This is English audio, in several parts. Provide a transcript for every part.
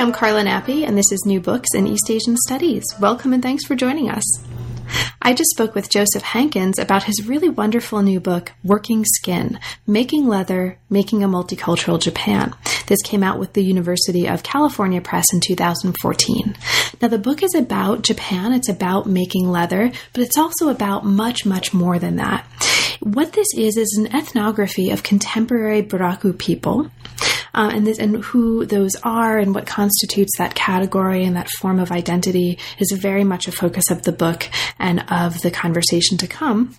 I'm Carla Nappi, and this is New Books in East Asian Studies. Welcome and thanks for joining us. I just spoke with Joseph Hankins about his really wonderful new book, Working Skin Making Leather, Making a Multicultural Japan. This came out with the University of California Press in 2014. Now, the book is about Japan, it's about making leather, but it's also about much, much more than that. What this is, is an ethnography of contemporary Buraku people uh, and this, and who those are and what constitutes that category and that form of identity is very much a focus of the book and of the conversation to come.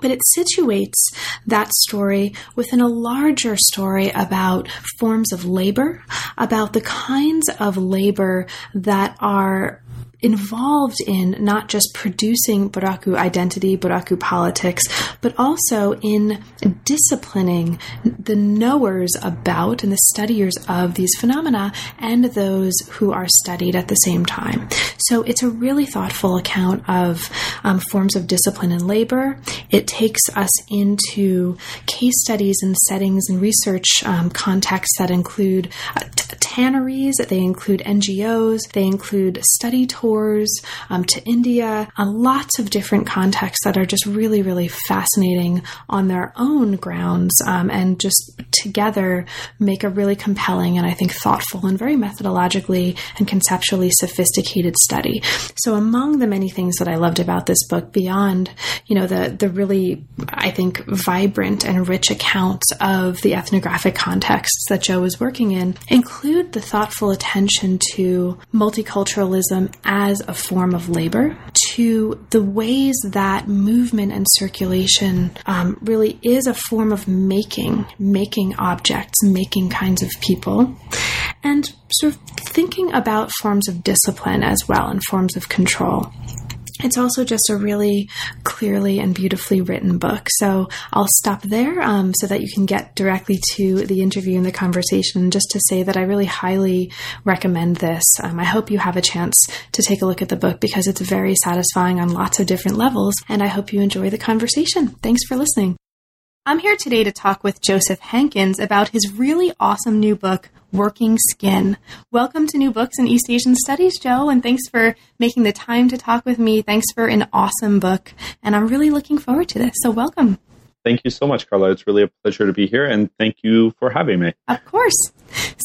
But it situates that story within a larger story about forms of labor, about the kinds of labor that are involved in not just producing Buraku identity, Buraku politics, but also in disciplining the knowers about and the studiers of these phenomena and those who are studied at the same time. So it's a really thoughtful account of um, forms of discipline and labor. It takes us into case studies and settings and research um, contexts that include uh, t- tanneries, they include NGOs, they include study tours tours um, to India, uh, lots of different contexts that are just really, really fascinating on their own grounds um, and just together make a really compelling and I think thoughtful and very methodologically and conceptually sophisticated study. So among the many things that I loved about this book beyond, you know, the, the really, I think, vibrant and rich accounts of the ethnographic contexts that Joe was working in include the thoughtful attention to multiculturalism as a form of labor to the ways that movement and circulation um, really is a form of making, making objects, making kinds of people, and sort of thinking about forms of discipline as well and forms of control. It's also just a really clearly and beautifully written book. So I'll stop there um, so that you can get directly to the interview and the conversation. Just to say that I really highly recommend this. Um, I hope you have a chance to take a look at the book because it's very satisfying on lots of different levels. And I hope you enjoy the conversation. Thanks for listening. I'm here today to talk with Joseph Hankins about his really awesome new book, Working Skin. Welcome to New Books in East Asian Studies, Joe, and thanks for making the time to talk with me. Thanks for an awesome book, and I'm really looking forward to this. So, welcome. Thank you so much, Carla. It's really a pleasure to be here, and thank you for having me. Of course.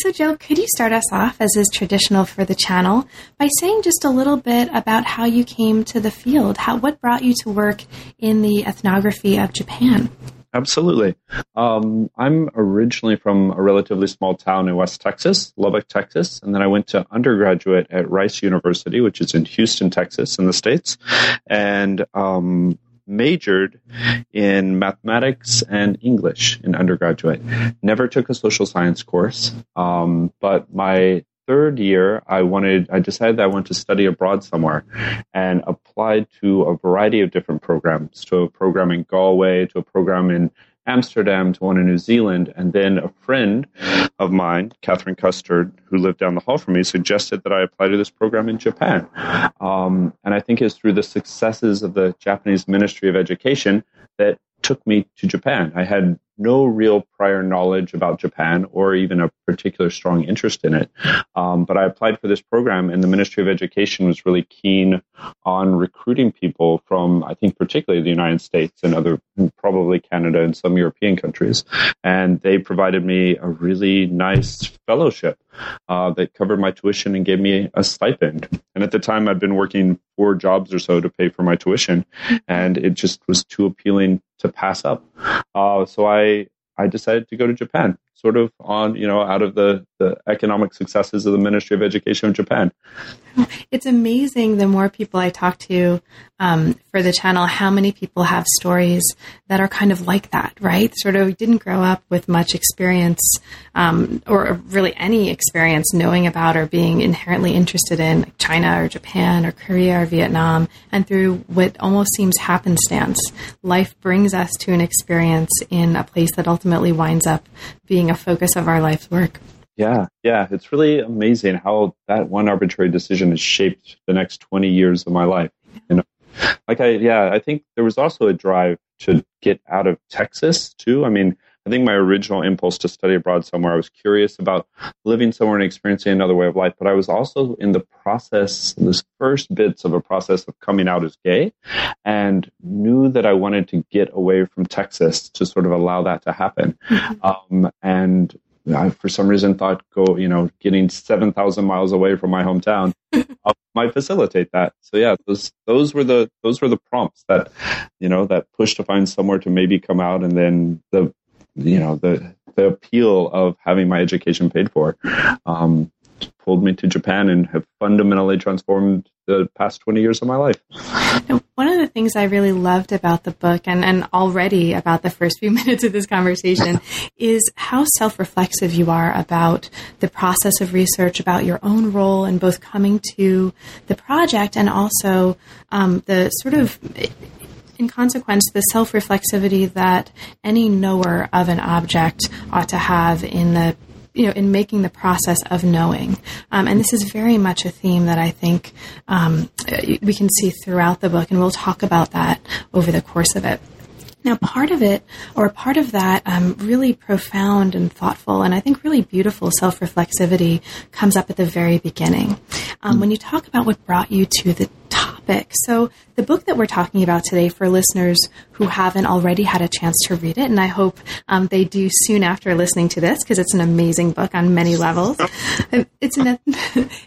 So, Joe, could you start us off, as is traditional for the channel, by saying just a little bit about how you came to the field? How what brought you to work in the ethnography of Japan? Absolutely. Um, I'm originally from a relatively small town in West Texas, Lubbock, Texas, and then I went to undergraduate at Rice University, which is in Houston, Texas, in the States, and um, majored in mathematics and English in undergraduate. Never took a social science course, um, but my third year, I wanted, I decided that I wanted to study abroad somewhere and applied to a variety of different programs, to a program in Galway, to a program in Amsterdam, to one in New Zealand. And then a friend of mine, Catherine Custard, who lived down the hall from me, suggested that I apply to this program in Japan. Um, and I think it's through the successes of the Japanese Ministry of Education that took me to Japan. I had no real prior knowledge about Japan or even a particular strong interest in it. Um, but I applied for this program, and the Ministry of Education was really keen on recruiting people from, I think, particularly the United States and other, probably Canada and some European countries. And they provided me a really nice fellowship uh, that covered my tuition and gave me a stipend. And at the time, I'd been working four jobs or so to pay for my tuition, and it just was too appealing to pass up. Uh, so I I decided to go to Japan sort of on, you know, out of the, the economic successes of the Ministry of Education of Japan. It's amazing the more people I talk to um, for the channel, how many people have stories that are kind of like that, right? Sort of didn't grow up with much experience um, or really any experience knowing about or being inherently interested in China or Japan or Korea or Vietnam. And through what almost seems happenstance, life brings us to an experience in a place that ultimately winds up being a focus of our life's work. Yeah, yeah. It's really amazing how that one arbitrary decision has shaped the next 20 years of my life. You know, like I, yeah, I think there was also a drive to get out of Texas too. I mean, I think my original impulse to study abroad somewhere, I was curious about living somewhere and experiencing another way of life, but I was also in the process, this first bits of a process of coming out as gay and knew that I wanted to get away from Texas to sort of allow that to happen. Mm-hmm. Um, and I, for some reason, thought go, you know, getting 7,000 miles away from my hometown uh, might facilitate that. So yeah, those, those were the, those were the prompts that, you know, that push to find somewhere to maybe come out and then the, you know the the appeal of having my education paid for um, pulled me to Japan and have fundamentally transformed the past 20 years of my life. one of the things I really loved about the book and, and already about the first few minutes of this conversation is how self reflexive you are about the process of research, about your own role in both coming to the project and also um, the sort of in consequence, the self reflexivity that any knower of an object ought to have in the you know, in making the process of knowing. Um, and this is very much a theme that I think um, we can see throughout the book, and we'll talk about that over the course of it. Now, part of it, or part of that um, really profound and thoughtful, and I think really beautiful self reflexivity comes up at the very beginning. Um, when you talk about what brought you to the topic. So, the book that we're talking about today for listeners who haven't already had a chance to read it, and I hope um, they do soon after listening to this because it's an amazing book on many levels. It's an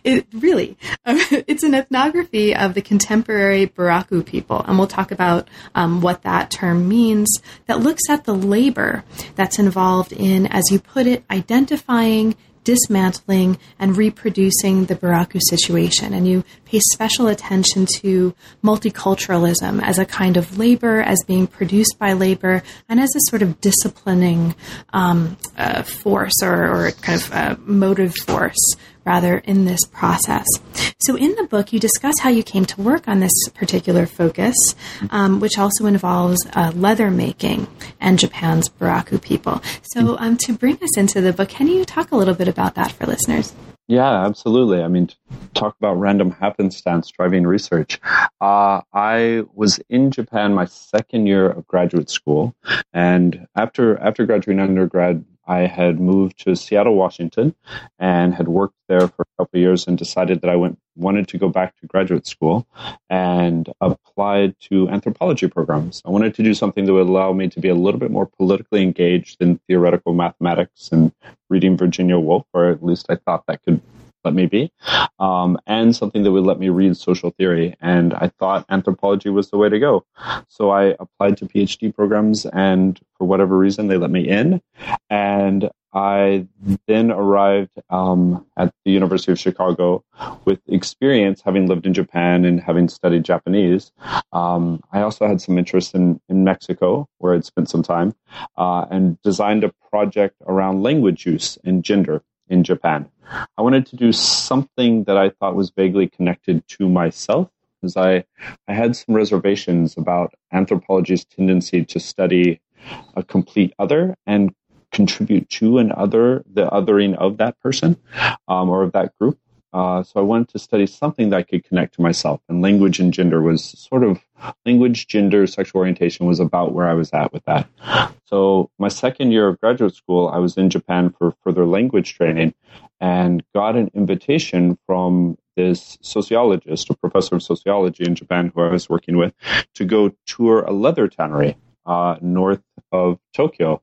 it really uh, it's an ethnography of the contemporary Buraku people, and we'll talk about um, what that term means. That looks at the labor that's involved in, as you put it, identifying dismantling and reproducing the Buraku situation. And you pay special attention to multiculturalism as a kind of labor, as being produced by labor, and as a sort of disciplining um, uh, force or, or, kind of uh, motive force rather in this process. So, in the book, you discuss how you came to work on this particular focus, um, which also involves uh, leather making and Japan's Buraku people. So, um, to bring us into the book, can you talk a little bit about that for listeners? Yeah, absolutely. I mean, talk about random happenstance driving research. Uh, I was in Japan my second year of graduate school, and after after graduating undergrad, I had moved to Seattle, Washington, and had worked there for a couple years, and decided that I went wanted to go back to graduate school, and applied to anthropology programs. I wanted to do something that would allow me to be a little bit more politically engaged in theoretical mathematics and reading Virginia Woolf, or at least I thought that could let me be, um, and something that would let me read social theory. And I thought anthropology was the way to go. So I applied to PhD programs, and for whatever reason, they let me in. And I then arrived um, at the University of Chicago with experience having lived in Japan and having studied Japanese. Um, I also had some interest in, in Mexico, where I'd spent some time, uh, and designed a project around language use and gender in Japan. I wanted to do something that I thought was vaguely connected to myself, because I, I had some reservations about anthropology's tendency to study a complete other and contribute to an other, the othering of that person um, or of that group. Uh, so I wanted to study something that I could connect to myself, and language and gender was sort of language, gender, sexual orientation was about where I was at with that. So my second year of graduate school, I was in Japan for further language training, and got an invitation from this sociologist, a professor of sociology in Japan, who I was working with, to go tour a leather tannery uh, north of Tokyo,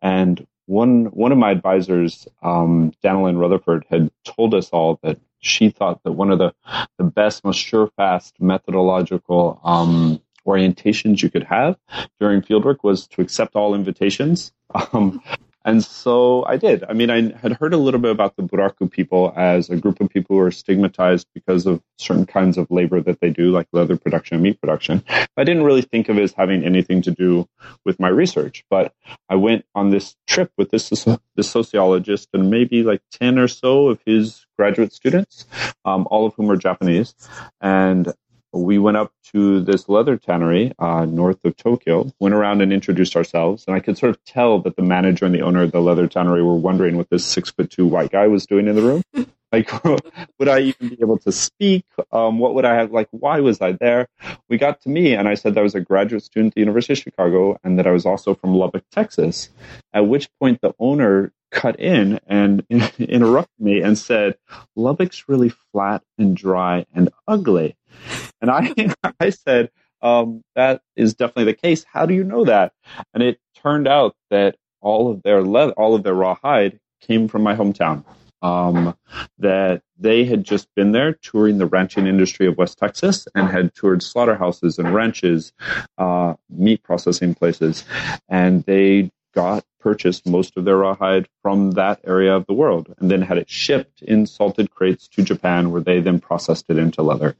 and one one of my advisors, um, Danilyn Rutherford, had told us all that she thought that one of the the best, most surefast methodological um, orientations you could have during fieldwork was to accept all invitations. Um, And so I did. I mean, I had heard a little bit about the Buraku people as a group of people who are stigmatized because of certain kinds of labor that they do, like leather production and meat production. I didn't really think of it as having anything to do with my research, but I went on this trip with this, this sociologist and maybe like 10 or so of his graduate students, um, all of whom are Japanese. And we went up to this leather tannery uh, north of Tokyo, went around and introduced ourselves. And I could sort of tell that the manager and the owner of the leather tannery were wondering what this six foot two white guy was doing in the room. like, would I even be able to speak? Um, what would I have? Like, why was I there? We got to me, and I said that I was a graduate student at the University of Chicago and that I was also from Lubbock, Texas. At which point the owner cut in and interrupted me and said, Lubbock's really flat and dry and ugly. And I, I said, um, that is definitely the case. How do you know that? And it turned out that all of their leather, all of their raw hide came from my hometown. Um, that they had just been there touring the ranching industry of West Texas and had toured slaughterhouses and ranches, uh, meat processing places, and they got purchased most of their rawhide from that area of the world and then had it shipped in salted crates to Japan where they then processed it into leather.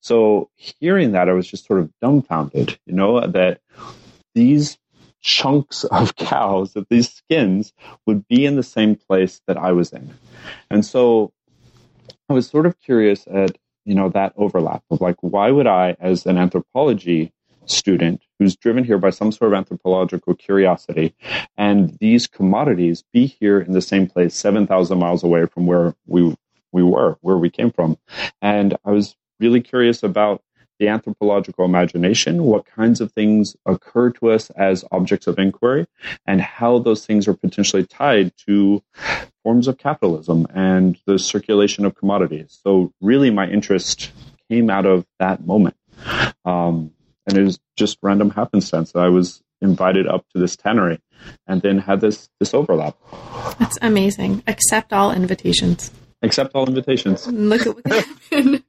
So hearing that, I was just sort of dumbfounded, you know, that these chunks of cows, that these skins would be in the same place that I was in. And so I was sort of curious at, you know, that overlap of like, why would I, as an anthropology student who's driven here by some sort of anthropological curiosity, and these commodities be here in the same place, 7,000 miles away from where we, we were, where we came from. And I was really curious about the anthropological imagination, what kinds of things occur to us as objects of inquiry, and how those things are potentially tied to forms of capitalism and the circulation of commodities. So, really, my interest came out of that moment. Um, and it was just random happenstance that I was invited up to this tannery and then had this this overlap. That's amazing. Accept all invitations. Accept all invitations. Look at what happened.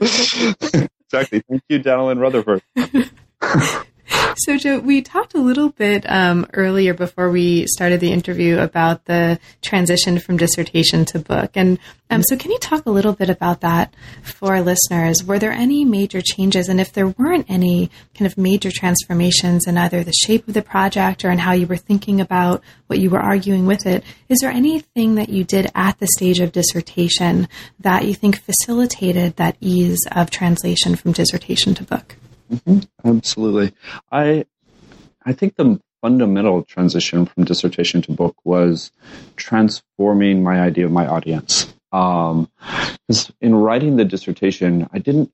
exactly. Thank you, Danilyn Rutherford. So, Joe, we talked a little bit um, earlier before we started the interview about the transition from dissertation to book. And um, so, can you talk a little bit about that for our listeners? Were there any major changes? And if there weren't any kind of major transformations in either the shape of the project or in how you were thinking about what you were arguing with it, is there anything that you did at the stage of dissertation that you think facilitated that ease of translation from dissertation to book? Mm-hmm. Absolutely. I I think the fundamental transition from dissertation to book was transforming my idea of my audience. Um, in writing the dissertation, I didn't,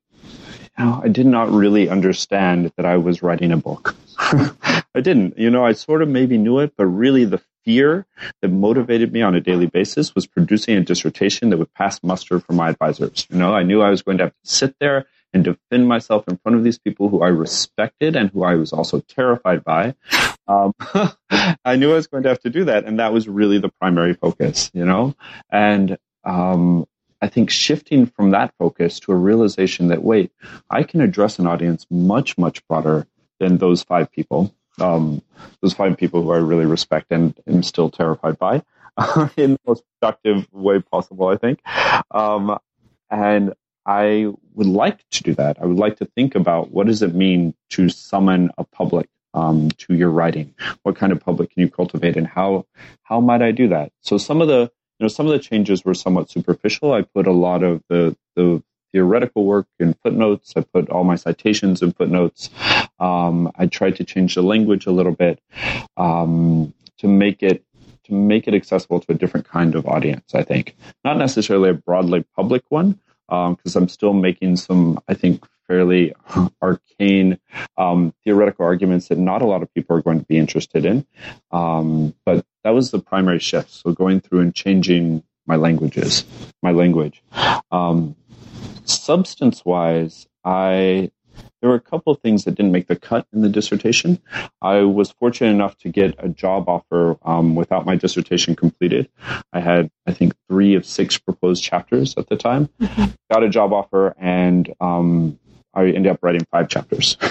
I did not really understand that I was writing a book. I didn't, you know, I sort of maybe knew it, but really the fear that motivated me on a daily basis was producing a dissertation that would pass muster for my advisors. You know, I knew I was going to have to sit there and defend myself in front of these people who I respected and who I was also terrified by. Um, I knew I was going to have to do that, and that was really the primary focus, you know. And um, I think shifting from that focus to a realization that wait, I can address an audience much much broader than those five people. Um, those five people who I really respect and am still terrified by, in the most productive way possible, I think. Um, and I would like to do that. I would like to think about what does it mean to summon a public um, to your writing? What kind of public can you cultivate, and how how might I do that? So some of the you know some of the changes were somewhat superficial. I put a lot of the the theoretical work in footnotes. I put all my citations in footnotes. Um, I tried to change the language a little bit um, to make it to make it accessible to a different kind of audience. I think not necessarily a broadly public one, because um, I'm still making some, I think, fairly arcane um, theoretical arguments that not a lot of people are going to be interested in. Um, but that was the primary shift. So going through and changing my languages, my language. Um, substance wise, I there were a couple of things that didn't make the cut in the dissertation. I was fortunate enough to get a job offer um, without my dissertation completed. I had, I think, three of six proposed chapters at the time. Mm-hmm. Got a job offer, and um, I ended up writing five chapters.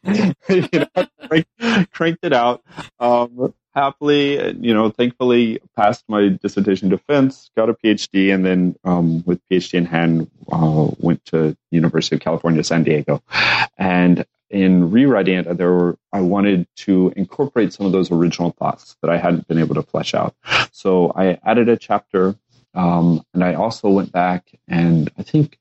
you know, cranked, cranked, it out. Um, happily, you know, thankfully passed my dissertation defense, got a PhD, and then um, with PhD in hand, uh, went to University of California, San Diego, and in rewriting it, there were I wanted to incorporate some of those original thoughts that I hadn't been able to flesh out. So I added a chapter um, and I also went back and I think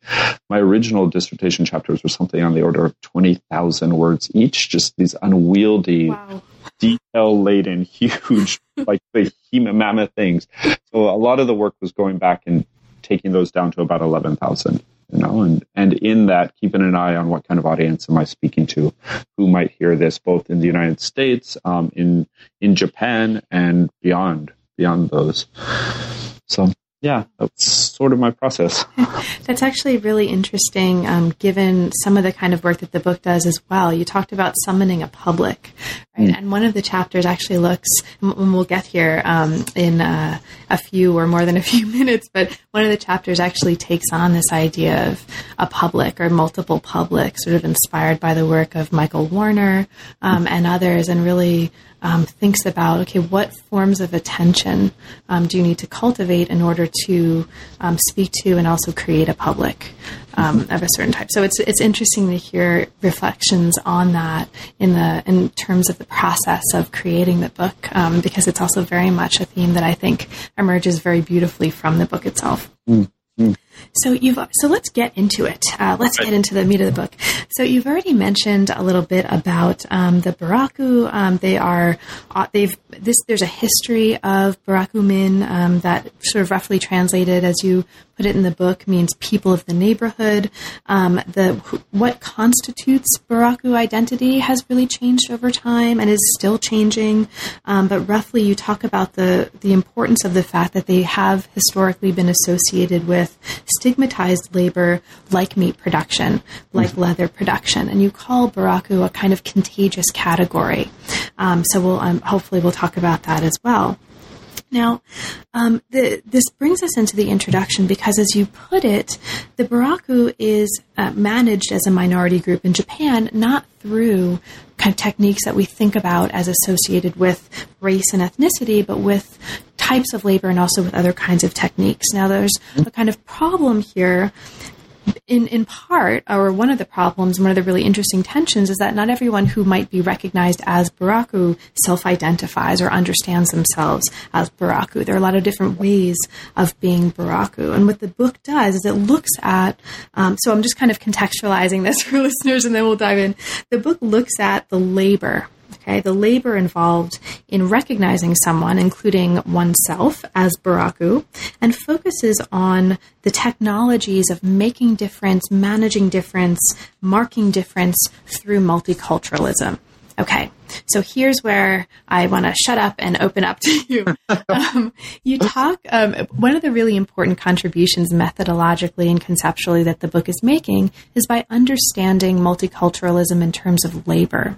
my original dissertation chapters were something on the order of 20,000 words each, just these unwieldy, wow. Detail laden, huge, like the mammoth things. So a lot of the work was going back and taking those down to about 11,000 you know and and in that keeping an eye on what kind of audience am i speaking to who might hear this both in the united states um, in in japan and beyond beyond those so yeah, that's sort of my process. that's actually really interesting, um, given some of the kind of work that the book does as well. You talked about summoning a public, right? Mm. And one of the chapters actually looks, and we'll get here um, in uh, a few or more than a few minutes, but one of the chapters actually takes on this idea of a public or multiple public, sort of inspired by the work of Michael Warner um, and others, and really um, thinks about okay, what forms of attention um, do you need to cultivate in order to um, speak to and also create a public um, of a certain type. So it's it's interesting to hear reflections on that in the in terms of the process of creating the book um, because it's also very much a theme that I think emerges very beautifully from the book itself. Mm. So you've so let's get into it. Uh, let's get into the meat of the book. So you've already mentioned a little bit about um, the Buraku. Um, they are uh, they've this there's a history of Burakumin um, that sort of roughly translated as you put it in the book means people of the neighborhood. Um, the what constitutes Buraku identity has really changed over time and is still changing. Um, but roughly, you talk about the the importance of the fact that they have historically been associated with stigmatized labor like meat production, like mm-hmm. leather production, and you call buraku a kind of contagious category. Um, so we'll um, hopefully we'll talk about that as well. Now, um, the, this brings us into the introduction because, as you put it, the Buraku is uh, managed as a minority group in Japan, not through kind of techniques that we think about as associated with race and ethnicity, but with types of labor and also with other kinds of techniques. Now, there's a kind of problem here in in part, or one of the problems, one of the really interesting tensions is that not everyone who might be recognized as Buraku self-identifies or understands themselves as Buraku. There are a lot of different ways of being Buraku. and what the book does is it looks at. Um, so I'm just kind of contextualizing this for listeners, and then we'll dive in. The book looks at the labor Okay, the labor involved in recognizing someone, including oneself, as Buraku, and focuses on the technologies of making difference, managing difference, marking difference through multiculturalism. Okay, so here's where I want to shut up and open up to you. um, you talk, um, one of the really important contributions methodologically and conceptually that the book is making is by understanding multiculturalism in terms of labor.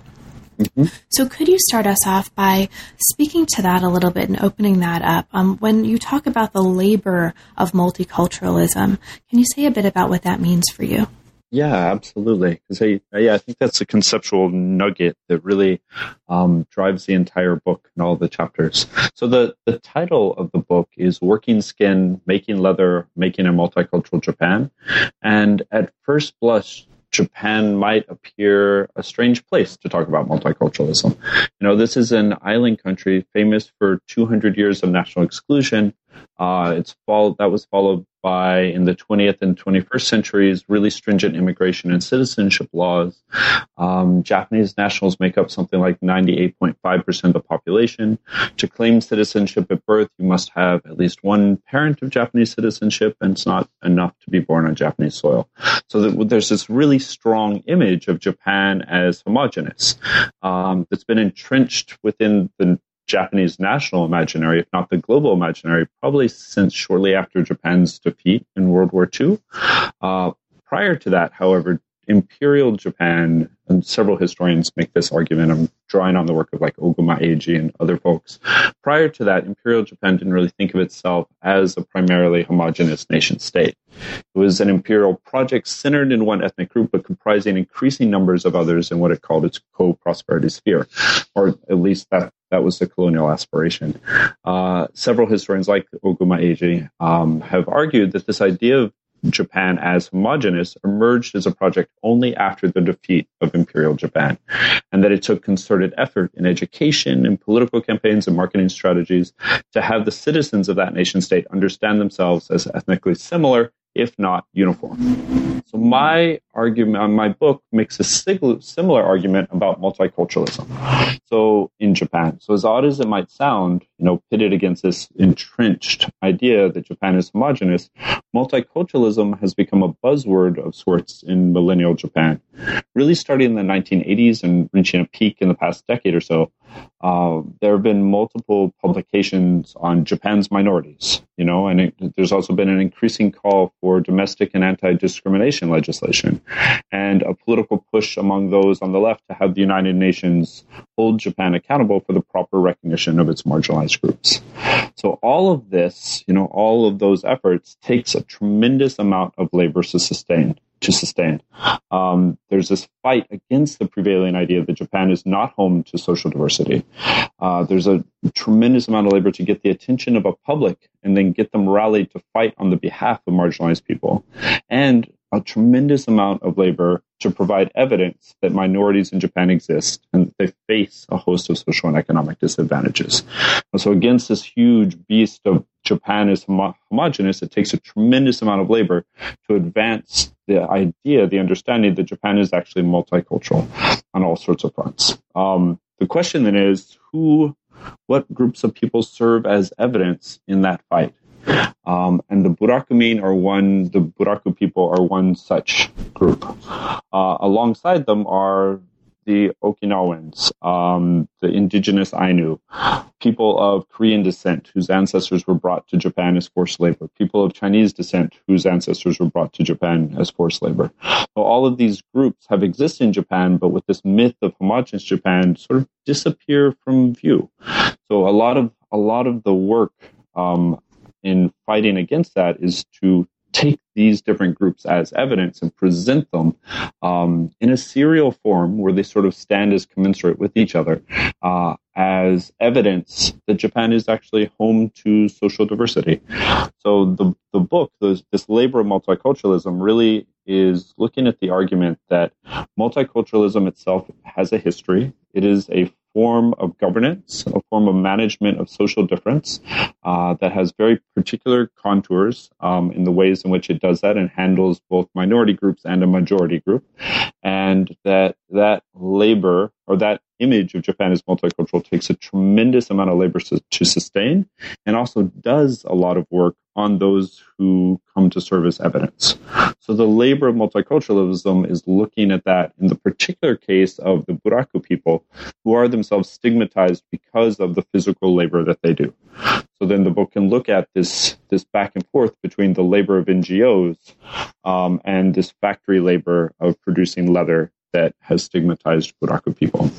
Mm-hmm. So, could you start us off by speaking to that a little bit and opening that up? Um, when you talk about the labor of multiculturalism, can you say a bit about what that means for you? Yeah, absolutely. Because I, yeah, I think that's a conceptual nugget that really um, drives the entire book and all the chapters. So the the title of the book is "Working Skin: Making Leather, Making a Multicultural Japan," and at first blush, Japan might appear a strange place to talk about multiculturalism. You know, this is an island country famous for 200 years of national exclusion. Uh, it's followed, that was followed by in the 20th and 21st centuries really stringent immigration and citizenship laws. Um, Japanese nationals make up something like 98.5% of the population. To claim citizenship at birth, you must have at least one parent of Japanese citizenship, and it's not enough to be born on Japanese soil. So there's this really strong image of Japan as homogenous um, that's been entrenched within the Japanese national imaginary, if not the global imaginary, probably since shortly after Japan's defeat in World War II. Uh, prior to that, however, Imperial Japan, and several historians make this argument. I'm drawing on the work of like Oguma Eiji and other folks. Prior to that, Imperial Japan didn't really think of itself as a primarily homogenous nation state. It was an imperial project centered in one ethnic group, but comprising increasing numbers of others in what it called its co-prosperity sphere, or at least that That was the colonial aspiration. Uh, several historians, like Oguma Eiji, um, have argued that this idea of Japan as homogenous emerged as a project only after the defeat of Imperial Japan, and that it took concerted effort in education and political campaigns and marketing strategies to have the citizens of that nation state understand themselves as ethnically similar if not uniform. So my argument, my book makes a similar argument about multiculturalism. So in Japan, so as odd as it might sound, you know, pitted against this entrenched idea that Japan is homogenous, multiculturalism has become a buzzword of sorts in millennial Japan, really starting in the 1980s and reaching a peak in the past decade or so. Uh, there have been multiple publications on Japan's minorities, you know, and it, there's also been an increasing call for domestic and anti-discrimination legislation, and a political push among those on the left to have the United Nations hold Japan accountable for the proper recognition of its marginalized groups. So all of this, you know, all of those efforts takes a tremendous amount of labor to sustain to sustain. Um, there's this fight against the prevailing idea that Japan is not home to social diversity. Uh, there's a tremendous amount of labor to get the attention of a public and then get them rallied to fight on the behalf of marginalized people. And a tremendous amount of labor to provide evidence that minorities in Japan exist and that they face a host of social and economic disadvantages. And so, against this huge beast of Japan is homo- homogenous, it takes a tremendous amount of labor to advance the idea, the understanding that Japan is actually multicultural on all sorts of fronts. Um, the question then is who, what groups of people serve as evidence in that fight? Um, and the Burakumin are one, the Buraku people are one such group. Uh, alongside them are the Okinawans, um, the indigenous Ainu, people of Korean descent whose ancestors were brought to Japan as forced labor, people of Chinese descent whose ancestors were brought to Japan as forced labor. So all of these groups have existed in Japan, but with this myth of homogenous Japan sort of disappear from view. So a lot of a lot of the work um, in fighting against that is to take these different groups as evidence and present them um, in a serial form where they sort of stand as commensurate with each other uh, as evidence that Japan is actually home to social diversity. So the, the book, this, this labor of multiculturalism, really is looking at the argument that multiculturalism itself has a history. It is a form of governance, a form of management of social difference uh, that has very particular contours um, in the ways in which it does that and handles both minority groups and a majority group, and that that labor or that image of Japan as multicultural takes a tremendous amount of labor to, to sustain and also does a lot of work on those who come to serve as evidence. So the labor of multiculturalism is looking at that in the particular case of the Buraku people who are themselves stigmatized because of the physical labor that they do. So then the book can look at this this back and forth between the labor of NGOs um, and this factory labor of producing leather that has stigmatized Buraku people.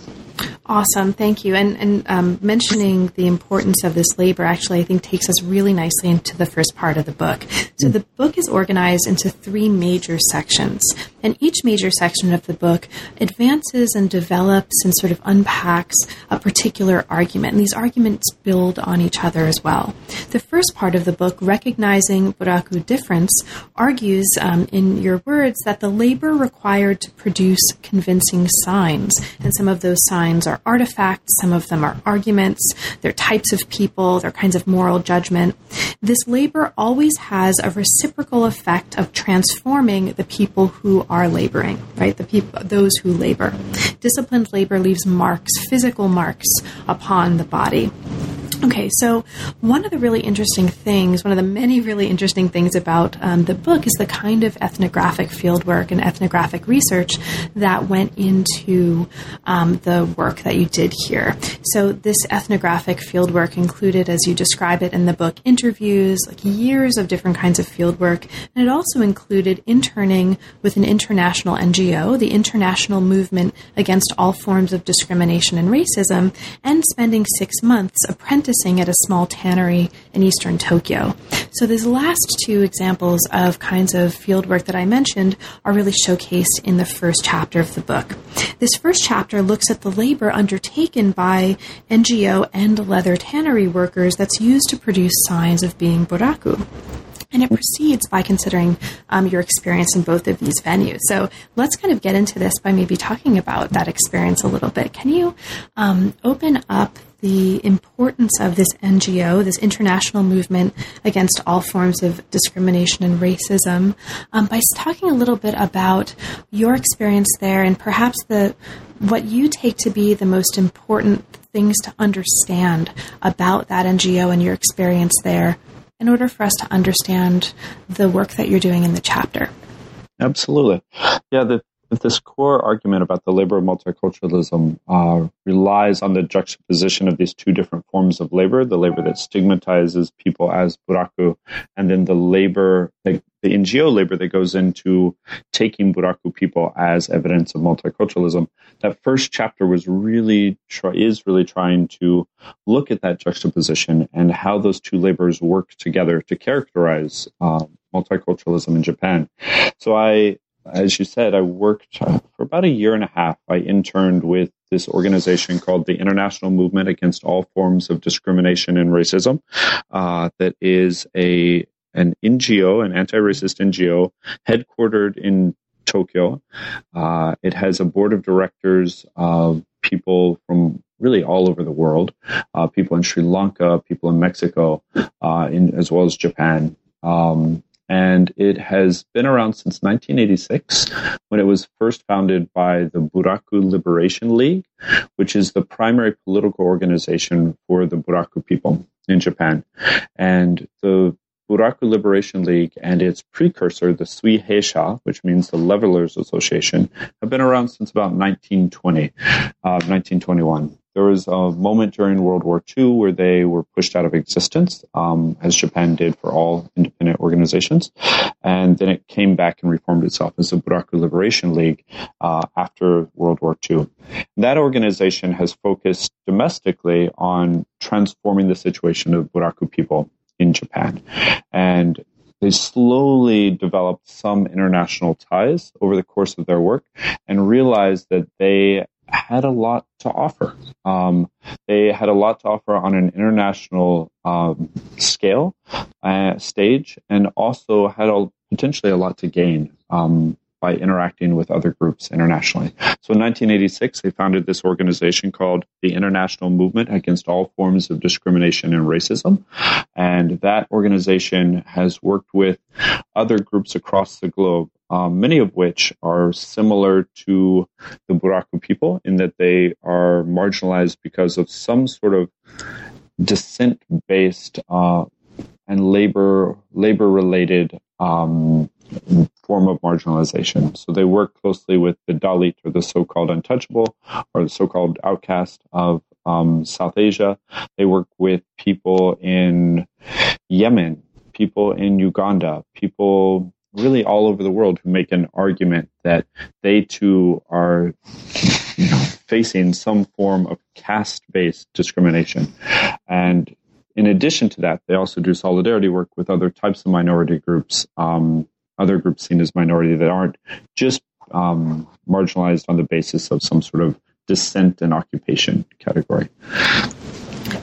Awesome, thank you. And, and um, mentioning the importance of this labor actually, I think, takes us really nicely into the first part of the book. So the book is organized into three major sections, and each major section of the book advances and develops and sort of unpacks a particular argument, and these arguments build on each other as well. The first part of the book, recognizing Buraku difference, argues, um, in your words, that the labor required to produce convincing signs, and some of those signs are artifacts, some of them are arguments, they're types of people, they're kinds of moral judgment. This labor always has a reciprocal effect of transforming the people who are laboring, right? The people, those who labor. Disciplined labor leaves marks, physical marks upon the body. Okay, so one of the really interesting things, one of the many really interesting things about um, the book is the kind of ethnographic fieldwork and ethnographic research that went into um, the work that you did here. So, this ethnographic fieldwork included, as you describe it in the book, interviews, like years of different kinds of fieldwork, and it also included interning with an international NGO, the International Movement Against All Forms of Discrimination and Racism, and spending six months apprenticing apprenticing at a small tannery in eastern Tokyo. So these last two examples of kinds of field work that I mentioned are really showcased in the first chapter of the book. This first chapter looks at the labor undertaken by NGO and leather tannery workers that's used to produce signs of being buraku. And it proceeds by considering um, your experience in both of these venues. So let's kind of get into this by maybe talking about that experience a little bit. Can you um, open up the importance of this NGO, this international movement against all forms of discrimination and racism, um, by talking a little bit about your experience there and perhaps the what you take to be the most important things to understand about that NGO and your experience there in order for us to understand the work that you're doing in the chapter. Absolutely. Yeah, the, this core argument about the labor of multiculturalism uh, relies on the juxtaposition of these two different forms of labor the labor that stigmatizes people as buraku, and then the labor, the, the NGO labor that goes into taking buraku people as evidence of multiculturalism. That first chapter was really, try, is really trying to look at that juxtaposition and how those two labors work together to characterize uh, multiculturalism in Japan. So I as you said, I worked for about a year and a half. I interned with this organization called the International Movement Against All Forms of Discrimination and Racism. Uh, that is a an NGO, an anti-racist NGO, headquartered in Tokyo. Uh, it has a board of directors of people from really all over the world, uh, people in Sri Lanka, people in Mexico, uh, in, as well as Japan. Um, and it has been around since 1986 when it was first founded by the Buraku Liberation League, which is the primary political organization for the Buraku people in Japan. And the Buraku Liberation League and its precursor, the Suiheisha, which means the Levelers Association, have been around since about 1920, uh, 1921. There was a moment during World War II where they were pushed out of existence, um, as Japan did for all independent organizations. And then it came back and reformed itself as the Buraku Liberation League uh, after World War II. that organization has focused domestically on transforming the situation of Buraku people in Japan. And they slowly developed some international ties over the course of their work and realized that they had a lot to offer. Um, they had a lot to offer on an international um, scale, uh, stage, and also had a, potentially a lot to gain um, by interacting with other groups internationally. So in 1986, they founded this organization called the International Movement Against All Forms of Discrimination and Racism. And that organization has worked with other groups across the globe um, many of which are similar to the Buraku people in that they are marginalized because of some sort of descent based uh, and labor labor related um, form of marginalization. So they work closely with the Dalit or the so called untouchable or the so called outcast of um, South Asia. They work with people in Yemen, people in Uganda, people really all over the world who make an argument that they too are you know, facing some form of caste based discrimination. And in addition to that, they also do solidarity work with other types of minority groups, um, other groups seen as minority that aren't just um, marginalized on the basis of some sort of descent and occupation category.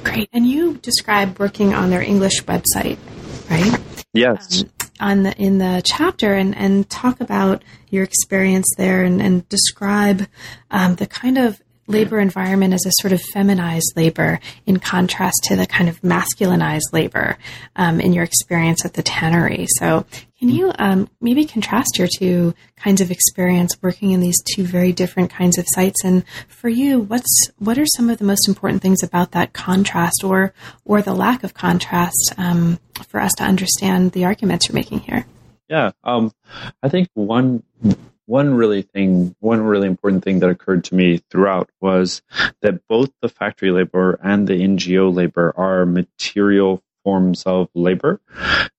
Great. And you describe working on their English website, right? Yes. Um, on the, in the chapter and, and talk about your experience there and, and describe um, the kind of labor environment as a sort of feminized labor in contrast to the kind of masculinized labor um, in your experience at the tannery. So, can you um, maybe contrast your two kinds of experience working in these two very different kinds of sites? And for you, what's what are some of the most important things about that contrast, or or the lack of contrast, um, for us to understand the arguments you're making here? Yeah, um, I think one one really thing, one really important thing that occurred to me throughout was that both the factory labor and the NGO labor are material forms of labor.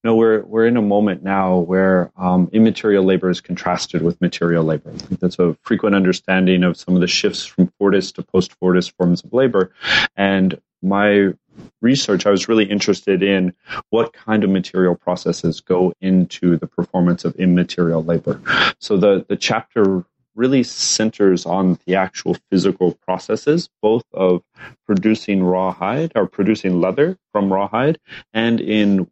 No, we're we're in a moment now where um, immaterial labor is contrasted with material labor. that's a frequent understanding of some of the shifts from Fordist to post-Fordist forms of labor, and my research, I was really interested in what kind of material processes go into the performance of immaterial labor. So the, the chapter really centers on the actual physical processes, both of producing rawhide or producing leather from rawhide and in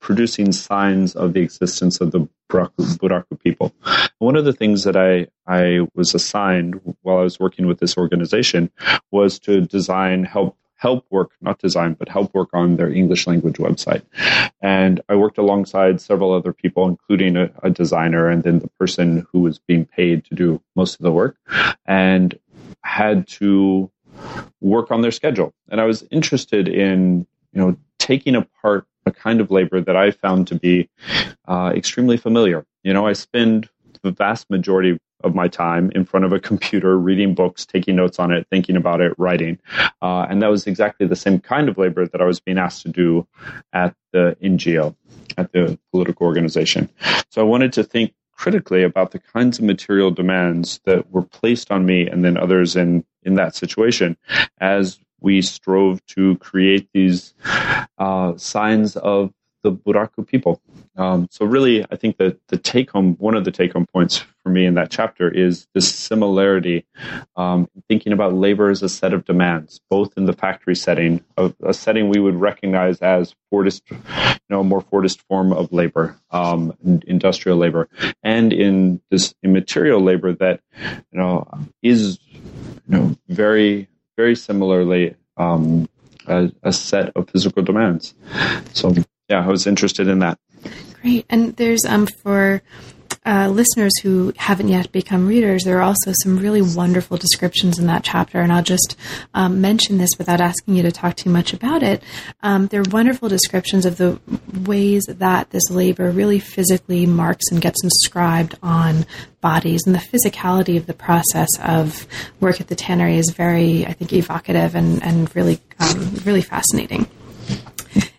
producing signs of the existence of the Buraku, Buraku people. One of the things that I, I was assigned while I was working with this organization was to design, help help work, not design, but help work on their English language website. And I worked alongside several other people, including a, a, designer and then the person who was being paid to do most of the work, and had to work on their schedule. And I was interested in, you know, taking apart a kind of labor that I found to be uh, extremely familiar. You know, I spend the vast majority of my time in front of a computer, reading books, taking notes on it, thinking about it, writing. Uh, and that was exactly the same kind of labor that I was being asked to do at the NGO, at the political organization. So I wanted to think critically about the kinds of material demands that were placed on me and then others in, in that situation as we strove to create these uh, signs of the Buraku people. Um, so really, I think that the take home, one of the take home points for me in that chapter is this similarity, um, thinking about labor as a set of demands, both in the factory setting, of a setting we would recognize as Fordist, you know, more Fordist form of labor, um, industrial labor, and in this immaterial labor that, you know, is, you know, very, very similarly um, a, a, set of physical demands. So yeah, I was interested in that. Great. And there's um for uh, listeners who haven't yet become readers, there are also some really wonderful descriptions in that chapter, and I'll just um, mention this without asking you to talk too much about it. Um, there are wonderful descriptions of the ways that this labor really physically marks and gets inscribed on bodies, and the physicality of the process of work at the tannery is very, I think, evocative and and really um, really fascinating.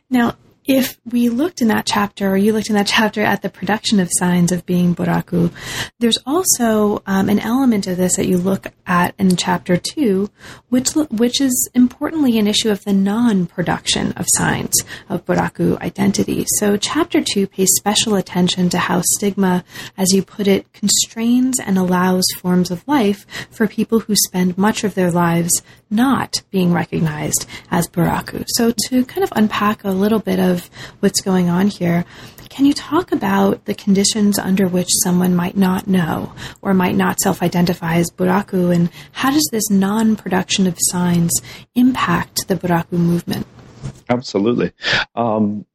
Now, if we looked in that chapter, or you looked in that chapter at the production of signs of being buraku, there's also um, an element of this that you look at in chapter two, which which is importantly an issue of the non-production of signs of buraku identity. So chapter two pays special attention to how stigma, as you put it, constrains and allows forms of life for people who spend much of their lives not being recognized as buraku. So to kind of unpack a little bit of what's going on here, can you talk about the conditions under which someone might not know or might not self-identify as buraku and how does this non-production of signs impact the buraku movement? Absolutely. Um,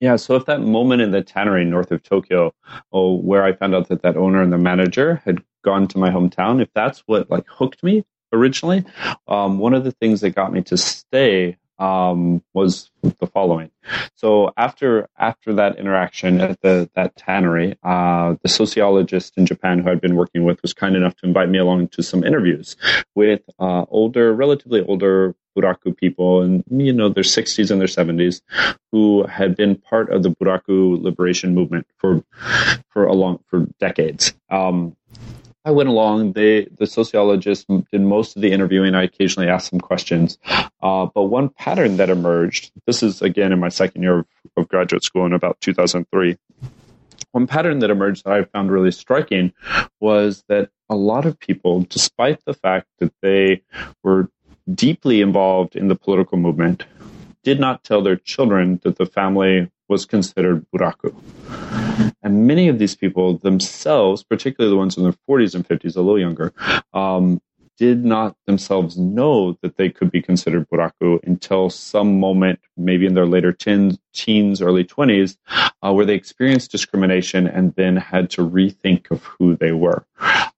yeah, so if that moment in the tannery north of Tokyo, oh, where I found out that that owner and the manager had gone to my hometown, if that's what like hooked me, originally. Um, one of the things that got me to stay um, was the following. So after after that interaction at the that tannery, uh, the sociologist in Japan who I'd been working with was kind enough to invite me along to some interviews with uh, older, relatively older Buraku people, and you know their 60s and their 70s, who had been part of the Buraku liberation movement for for a long for decades. Um, I went along. They, the sociologist did most of the interviewing. I occasionally asked some questions. Uh, but one pattern that emerged, this is again in my second year of, of graduate school in about 2003. One pattern that emerged that I found really striking was that a lot of people, despite the fact that they were deeply involved in the political movement, did not tell their children that the family was considered buraku. And many of these people themselves, particularly the ones in their 40s and 50s, a little younger, um, did not themselves know that they could be considered buraku until some moment, maybe in their later teens, teens early 20s, uh, where they experienced discrimination and then had to rethink of who they were.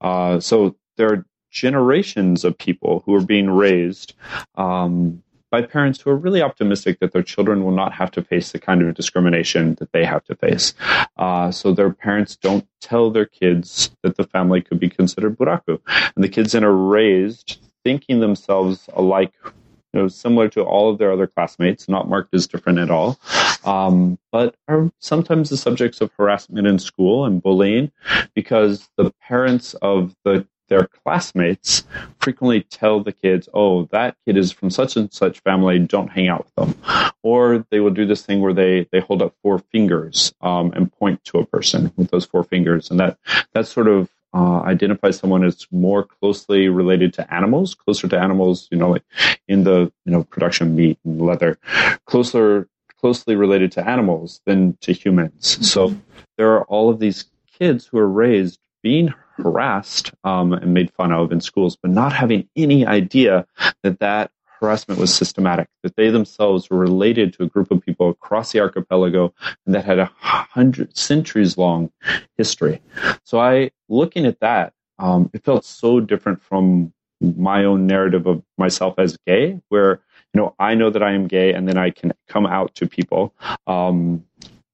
Uh, so there are generations of people who are being raised um, by parents who are really optimistic that their children will not have to face the kind of discrimination that they have to face. Uh, so their parents don't tell their kids that the family could be considered buraku. And the kids then are raised thinking themselves alike you know, similar to all of their other classmates, not marked as different at all, um, but are sometimes the subjects of harassment in school and bullying because the parents of the their classmates frequently tell the kids, "Oh, that kid is from such and such family. Don't hang out with them." Or they will do this thing where they they hold up four fingers um, and point to a person with those four fingers, and that that sort of uh, identifies someone as more closely related to animals, closer to animals, you know, like in the you know production meat and leather, closer closely related to animals than to humans. Mm-hmm. So there are all of these kids who are raised being harassed um, and made fun of in schools, but not having any idea that that harassment was systematic, that they themselves were related to a group of people across the archipelago and that had a hundred centuries long history. So I, looking at that, um, it felt so different from my own narrative of myself as gay, where you know I know that I am gay, and then I can come out to people. Um,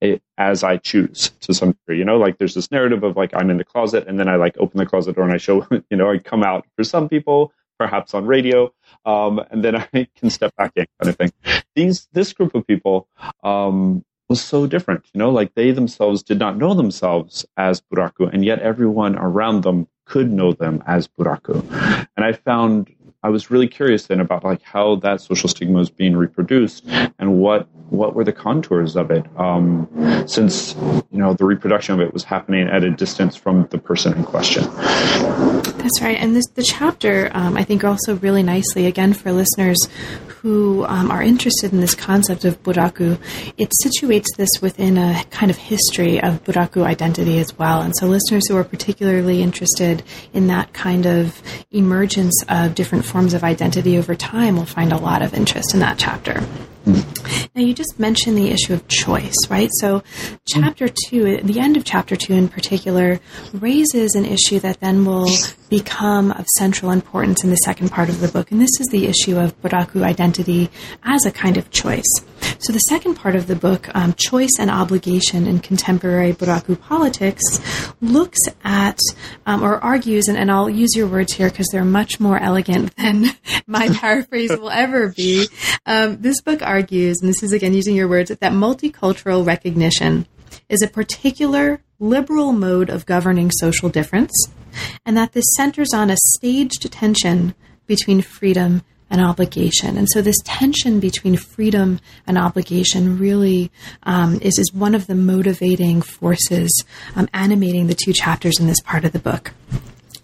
it, as I choose to some degree. You know, like there's this narrative of like I'm in the closet and then I like open the closet door and I show, you know, I come out for some people, perhaps on radio, um, and then I can step back in kind of thing. These this group of people um, was so different. You know, like they themselves did not know themselves as buraku, and yet everyone around them could know them as buraku. And I found I was really curious then about like how that social stigma was being reproduced and what what were the contours of it, um, since you know the reproduction of it was happening at a distance from the person in question. That's right, and this the chapter um, I think also really nicely again for listeners who um, are interested in this concept of buraku, it situates this within a kind of history of buraku identity as well. And so, listeners who are particularly interested in that kind of emergence of different forms of identity over time will find a lot of interest in that chapter. Now, you just mentioned the issue of choice, right? So, chapter two, the end of chapter two in particular, raises an issue that then will become of central importance in the second part of the book. And this is the issue of Buraku identity as a kind of choice. So, the second part of the book, um, Choice and Obligation in Contemporary Buraku Politics, looks at um, or argues, and, and, I'll use your words here because they're much more elegant than my paraphrase will ever be. Um, this book argues, and this is again using your words, that multicultural recognition is a particular liberal mode of governing social difference, and that this centers on a staged tension between freedom and obligation. And so, this tension between freedom and obligation really um, is, is one of the motivating forces um, animating the two chapters in this part of the book.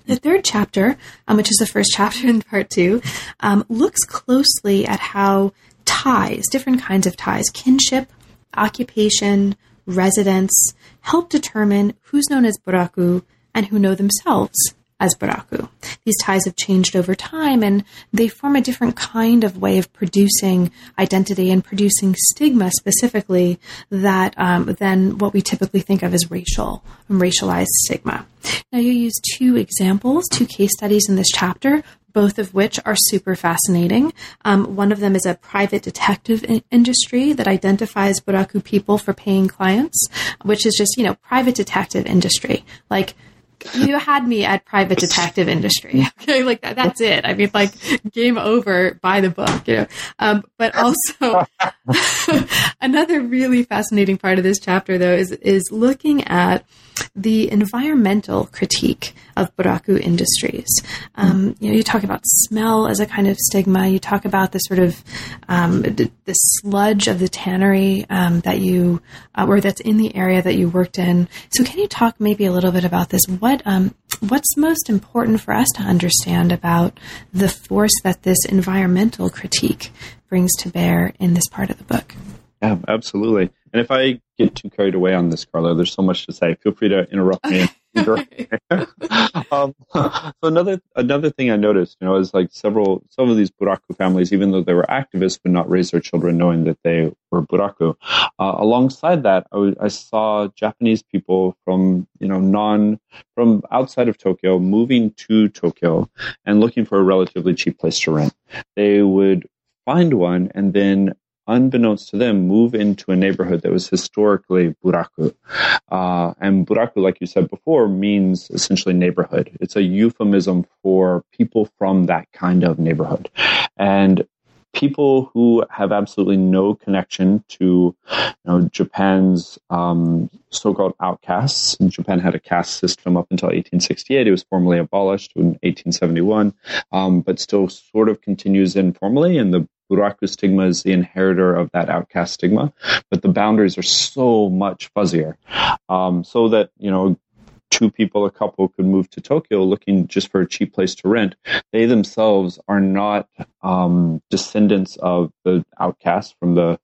The third chapter, um, which is the first chapter in part two, um, looks closely at how ties, different kinds of ties, kinship, occupation, residence, help determine who's known as buraku and who know themselves as buraku. These ties have changed over time and they form a different kind of way of producing identity and producing stigma specifically that um, than what we typically think of as racial and racialized stigma. Now you use two examples, two case studies in this chapter, both of which are super fascinating. Um, one of them is a private detective in- industry that identifies Buraku people for paying clients, which is just, you know, private detective industry. Like, you had me at private detective industry. Okay, like that, that's it. I mean, like game over by the book, you know. Um, but also another really fascinating part of this chapter, though, is is looking at the environmental critique of Buraku industries. Um, you know, you talk about smell as a kind of stigma. You talk about the sort of um, the, the, sludge of the tannery um, that you, uh, or that's in the area that you worked in. So, can you talk maybe a little bit about this? What um, what's most important for us to understand about the force that this environmental critique brings to bear in this part of the book? Yeah, absolutely. And if I get too carried away on this, Carlo, there's so much to say. Feel free to interrupt me. um, so another another thing I noticed, you know, is like several some of these buraku families, even though they were activists, would not raise their children knowing that they were buraku. Uh, alongside that, I, w- I saw Japanese people from you know non from outside of Tokyo moving to Tokyo and looking for a relatively cheap place to rent. They would find one and then unbeknownst to them, move into a neighborhood that was historically buraku. Uh, and buraku, like you said before, means essentially neighborhood. It's a euphemism for people from that kind of neighborhood. And people who have absolutely no connection to you know, Japan's um, so-called outcasts. Japan had a caste system up until 1868. It was formally abolished in 1871, um, but still sort of continues informally. And the Buraku stigma is the inheritor of that outcast stigma, but the boundaries are so much fuzzier. Um, so that, you know, two people, a couple could move to Tokyo looking just for a cheap place to rent. They themselves are not um, descendants of the outcasts from the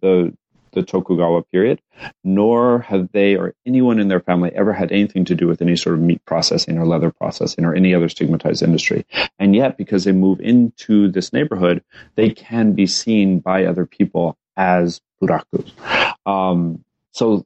the the Tokugawa period, nor have they or anyone in their family ever had anything to do with any sort of meat processing or leather processing or any other stigmatized industry. And yet, because they move into this neighborhood, they can be seen by other people as buraku. Um, so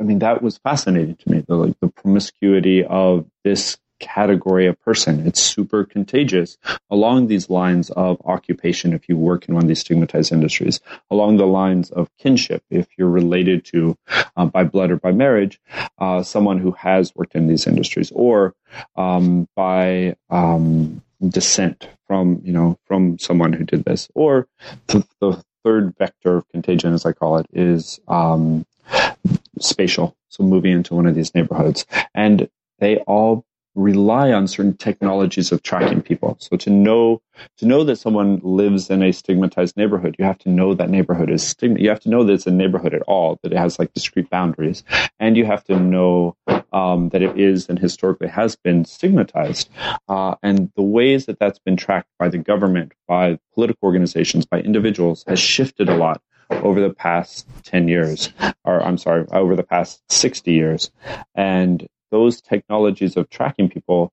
I mean, that was fascinating to me. The like the promiscuity of this category of person. It's super contagious along these lines of occupation if you work in one of these stigmatized industries, along the lines of kinship if you're related to uh, by blood or by marriage uh, someone who has worked in these industries, or um, by um, descent from you know from someone who did this, or the, the third vector of contagion, as I call it, is um, spatial. So moving into one of these neighborhoods. And they all rely on certain technologies of tracking people. So to know to know that someone lives in a stigmatized neighborhood, you have to know that neighborhood is stigma. You have to know that it's a neighborhood at all, that it has like discrete boundaries, and you have to know um, that it is and historically has been stigmatized. Uh, and the ways that that's been tracked by the government, by political organizations, by individuals has shifted a lot over the past 10 years, or I'm sorry, over the past 60 years. And those technologies of tracking people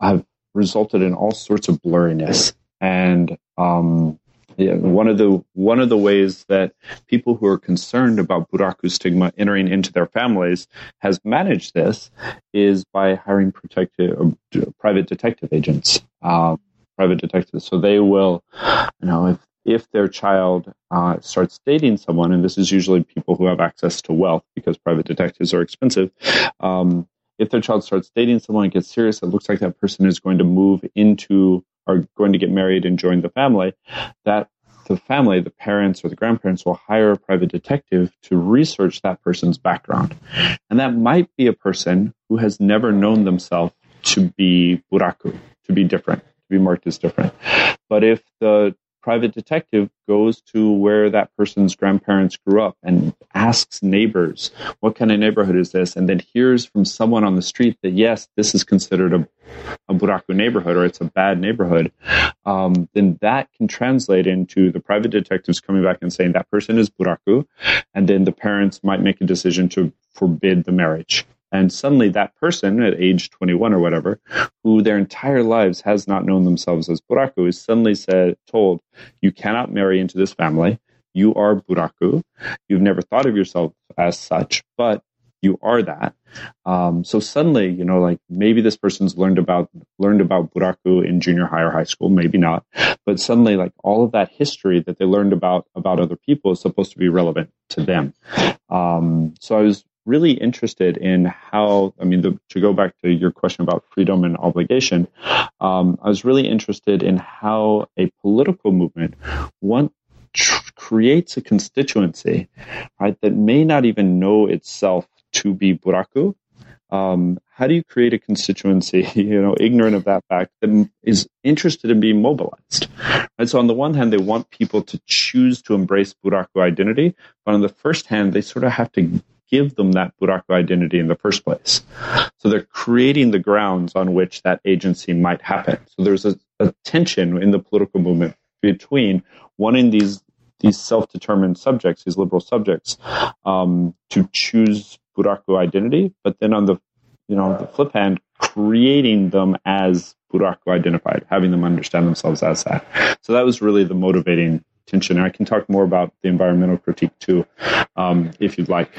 have resulted in all sorts of blurriness. And um, yeah, one of the one of the ways that people who are concerned about buraku stigma entering into their families has managed this is by hiring protective uh, private detective agents, uh, private detectives. So they will, you know, if if their child uh, starts dating someone, and this is usually people who have access to wealth because private detectives are expensive. Um, if their child starts dating someone and gets serious, it looks like that person is going to move into or going to get married and join the family. That the family, the parents or the grandparents will hire a private detective to research that person's background. And that might be a person who has never known themselves to be buraku, to be different, to be marked as different. But if the private detective goes to where that person's grandparents grew up and asks neighbors, what kind of neighborhood is this? And then hears from someone on the street that, yes, this is considered a, a buraku neighborhood or it's a bad neighborhood, um, then that can translate into the private detectives coming back and saying that person is buraku. And then the parents might make a decision to forbid the marriage. And suddenly that person at age 21 or whatever, who their entire lives has not known themselves as buraku, is suddenly said, told, you cannot marry into this family. You are buraku. You've never thought of yourself as such, but you are that. Um, so suddenly, you know, like maybe this person's learned about learned about buraku in junior high or high school, maybe not, but suddenly, like all of that history that they learned about about other people is supposed to be relevant to them. Um, so I was really interested in how, I mean, the, to go back to your question about freedom and obligation, um, I was really interested in how a political movement one tr- creates a constituency, right, that may not even know itself to be buraku. Um, how do you create a constituency, you know, ignorant of that fact that is interested in being mobilized? And so on the one hand, they want people to choose to embrace buraku identity, but on the first hand, they sort of have to give them that Buraku identity in the first place. So they're creating the grounds on which that agency might happen. So there's a, a tension in the political movement between wanting these these self-determined subjects, these liberal subjects, um, to choose Buraku identity, but then on the you know the flip hand, creating them as Buraku identified, having them understand themselves as that. So that was really the motivating tension. I can talk more about the environmental critique too, um, if you'd like.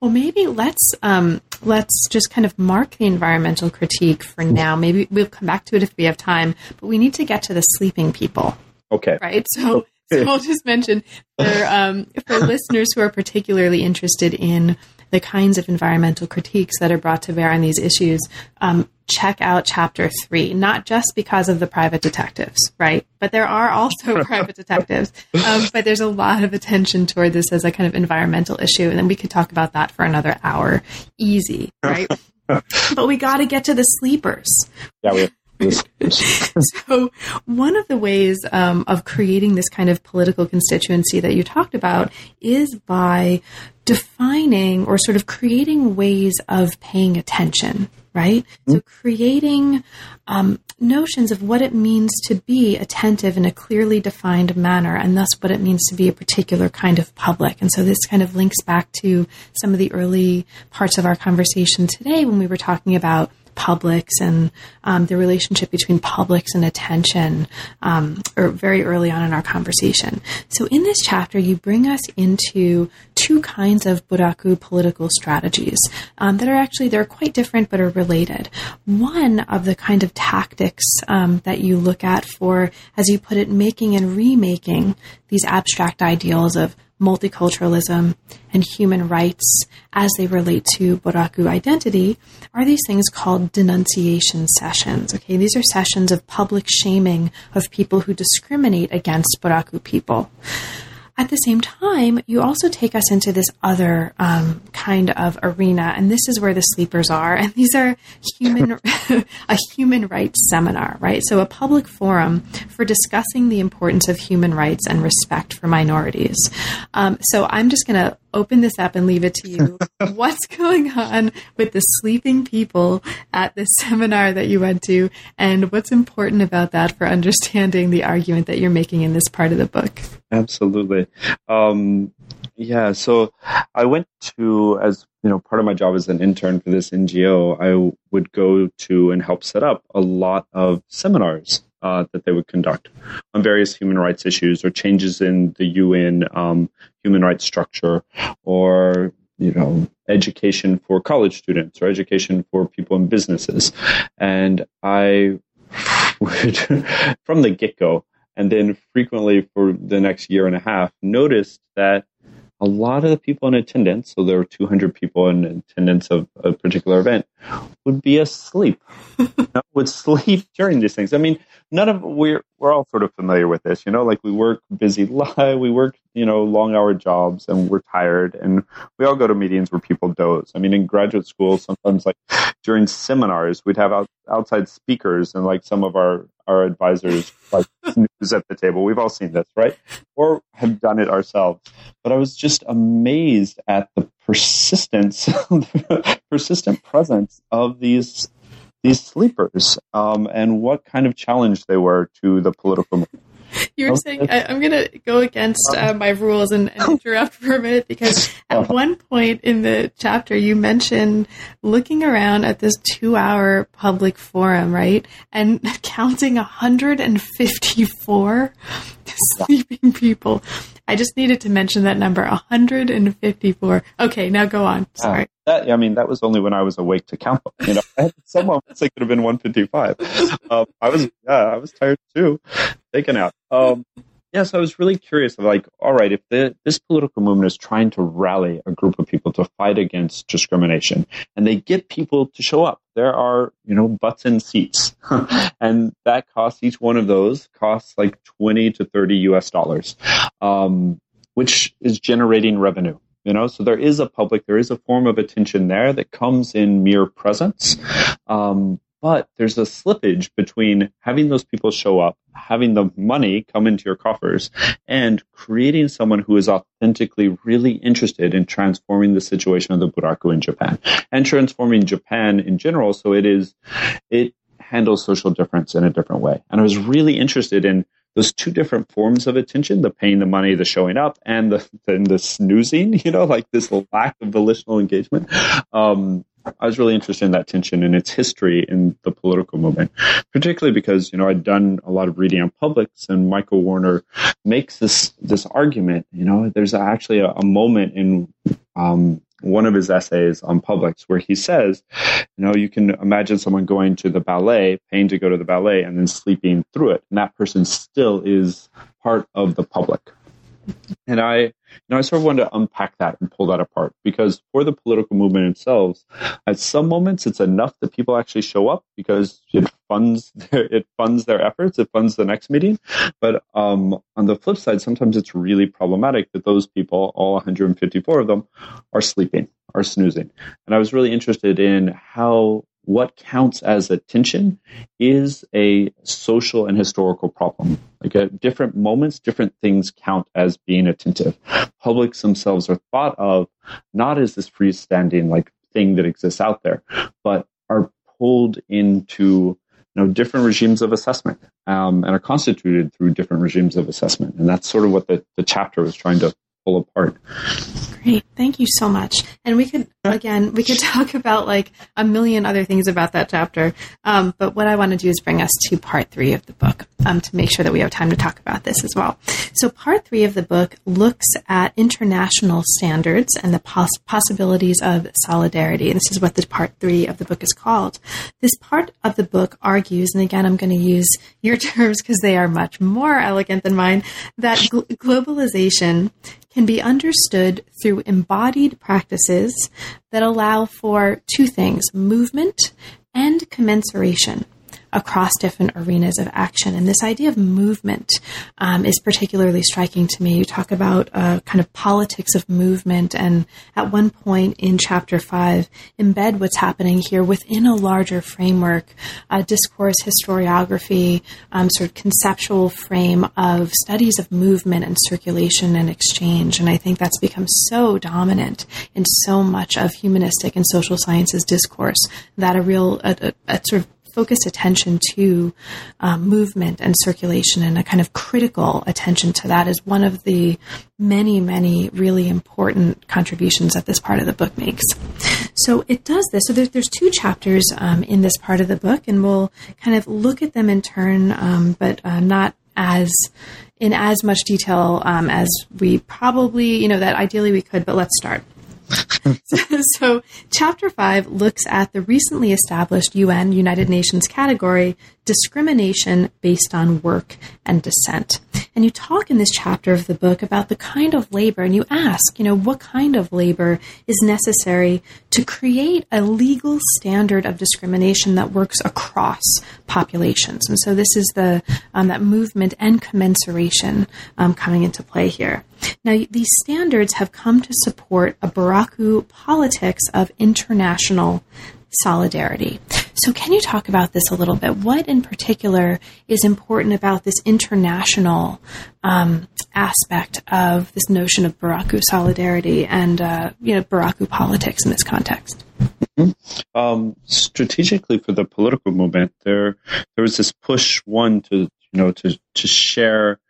Well, maybe let's um, let's just kind of mark the environmental critique for now. Maybe we'll come back to it if we have time, but we need to get to the sleeping people. Okay. Right. So, so I'll just mention for um, for listeners who are particularly interested in the kinds of environmental critiques that are brought to bear on these issues. Um, check out chapter three, not just because of the private detectives, right? But there are also private detectives. Um, but there's a lot of attention toward this as a kind of environmental issue. And then we could talk about that for another hour. Easy, right? but we got to get to the sleepers. Yeah, we so, one of the ways um, of creating this kind of political constituency that you talked about is by defining or sort of creating ways of paying attention, right? Mm-hmm. So, creating um, notions of what it means to be attentive in a clearly defined manner, and thus what it means to be a particular kind of public. And so, this kind of links back to some of the early parts of our conversation today when we were talking about publics and um, the relationship between publics and attention, um, or very early on in our conversation. So, in this chapter, you bring us into two kinds of buraku political strategies um, that are actually they're quite different but are related. One of the kind of tactics um, that you look at for, as you put it, making and remaking these abstract ideals of multiculturalism, and human rights as they relate to Buraku identity are these things called denunciation sessions. Okay, these are sessions of public shaming of people who discriminate against Buraku people. At the same time, you also take us into this other um, kind of arena, and this is where the sleepers are. And these are human, a human rights seminar, right? So a public forum for discussing the importance of human rights and respect for minorities. Um, so I'm just going to open this up and leave it to you. What's going on with the sleeping people at this seminar that you went to, and what's important about that for understanding the argument that you're making in this part of the book? Absolutely. Um, yeah, so I went to, as you know, part of my job as an intern for this NGO, I would go to and help set up a lot of seminars uh, that they would conduct on various human rights issues or changes in the UN um, human rights structure or you know education for college students or education for people in businesses. And i would from the get-go and then frequently for the next year and a half noticed that a lot of the people in attendance, so there were 200 people in attendance of a particular event, would be asleep, would sleep during these things. I mean, none of we're we're all sort of familiar with this, you know, like we work busy life, we work, you know, long hour jobs and we're tired and we all go to meetings where people doze. I mean, in graduate school, sometimes like during seminars, we'd have out, outside speakers and like some of our, our advisors like snooze at the table. We've all seen this, right? Or have done it ourselves. But I was just amazed at the persistence, persistent presence of these these sleepers um, and what kind of challenge they were to the political movement. You were saying I, am going to go against uh, my rules and, and, interrupt for a minute because at uh-huh. one point in the chapter you mentioned looking around at this two-hour public forum, right, and counting 154 sleeping people. I just needed to mention that number 154. Okay, now go on. Sorry. Uh, that, I mean, that was only when I was awake to count them. You know, some moments it could have been 155. Um, I was, yeah, I was tired too, taken out. Um, yes, I was really curious. Like, all right, if the, this political movement is trying to rally a group of people to fight against discrimination, and they get people to show up, there are you know butts in seats, and that costs each one of those costs like twenty to thirty U.S. dollars, um, which is generating revenue. You know, so there is a public, there is a form of attention there that comes in mere presence. Um, but there's a slippage between having those people show up, having the money come into your coffers, and creating someone who is authentically really interested in transforming the situation of the buraku in Japan and transforming Japan in general. So it is, it handles social difference in a different way. And I was really interested in those two different forms of attention the paying the money the showing up and the the, snoozing you know like this lack of volitional engagement um, I was really interested in that tension and its history in the political movement, particularly because you know I'd done a lot of reading on publics, and Michael Warner makes this this argument. You know, there's actually a, a moment in um, one of his essays on publics where he says, you know, you can imagine someone going to the ballet, paying to go to the ballet, and then sleeping through it, and that person still is part of the public and I, you know, I sort of wanted to unpack that and pull that apart because for the political movement themselves, at some moments it's enough that people actually show up because it funds their, it funds their efforts, it funds the next meeting. But um, on the flip side, sometimes it's really problematic that those people, all 154 of them, are sleeping, are snoozing. And I was really interested in how what counts as attention is a social and historical problem. Like at different moments, different things count as being attentive. Publics themselves are thought of not as this freestanding like thing that exists out there, but are pulled into you know different regimes of assessment um, and are constituted through different regimes of assessment. And that's sort of what the, the chapter was trying to pull apart. Great. Thank you so much. And we could, again, we could talk about like a million other things about that chapter. Um, but what I want to do is bring us to part three of the book um, to make sure that we have time to talk about this as well. So, part three of the book looks at international standards and the poss- possibilities of solidarity. And this is what the part three of the book is called. This part of the book argues, and again, I'm going to use your terms because they are much more elegant than mine, that gl- globalization can be understood through embodied practices that allow for two things movement and commensuration across different arenas of action. And this idea of movement um, is particularly striking to me. You talk about uh, kind of politics of movement, and at one point in chapter five, embed what's happening here within a larger framework, uh, discourse, historiography, um, sort of conceptual frame of studies of movement and circulation and exchange. And I think that's become so dominant in so much of humanistic and social sciences discourse that a real, a, a, a sort of focused attention to um, movement and circulation and a kind of critical attention to that is one of the many, many really important contributions that this part of the book makes. So it does this. So there's, there's two chapters um, in this part of the book, and we'll kind of look at them in turn, um, but uh, not as in as much detail um, as we probably, you know, that ideally we could. But let's start. so, chapter five looks at the recently established UN United Nations category discrimination based on work and descent. And you talk in this chapter of the book about the kind of labor, and you ask, you know, what kind of labor is necessary to create a legal standard of discrimination that works across populations. And so this is the um, that movement and commensuration um, coming into play here. Now, these standards have come to support a Buraku politics of international solidarity. So, can you talk about this a little bit? What in particular is important about this international um, aspect of this notion of Buraku solidarity and uh, you know Buraku politics in this context? Mm-hmm. Um, strategically, for the political movement, there there was this push one to you know to to share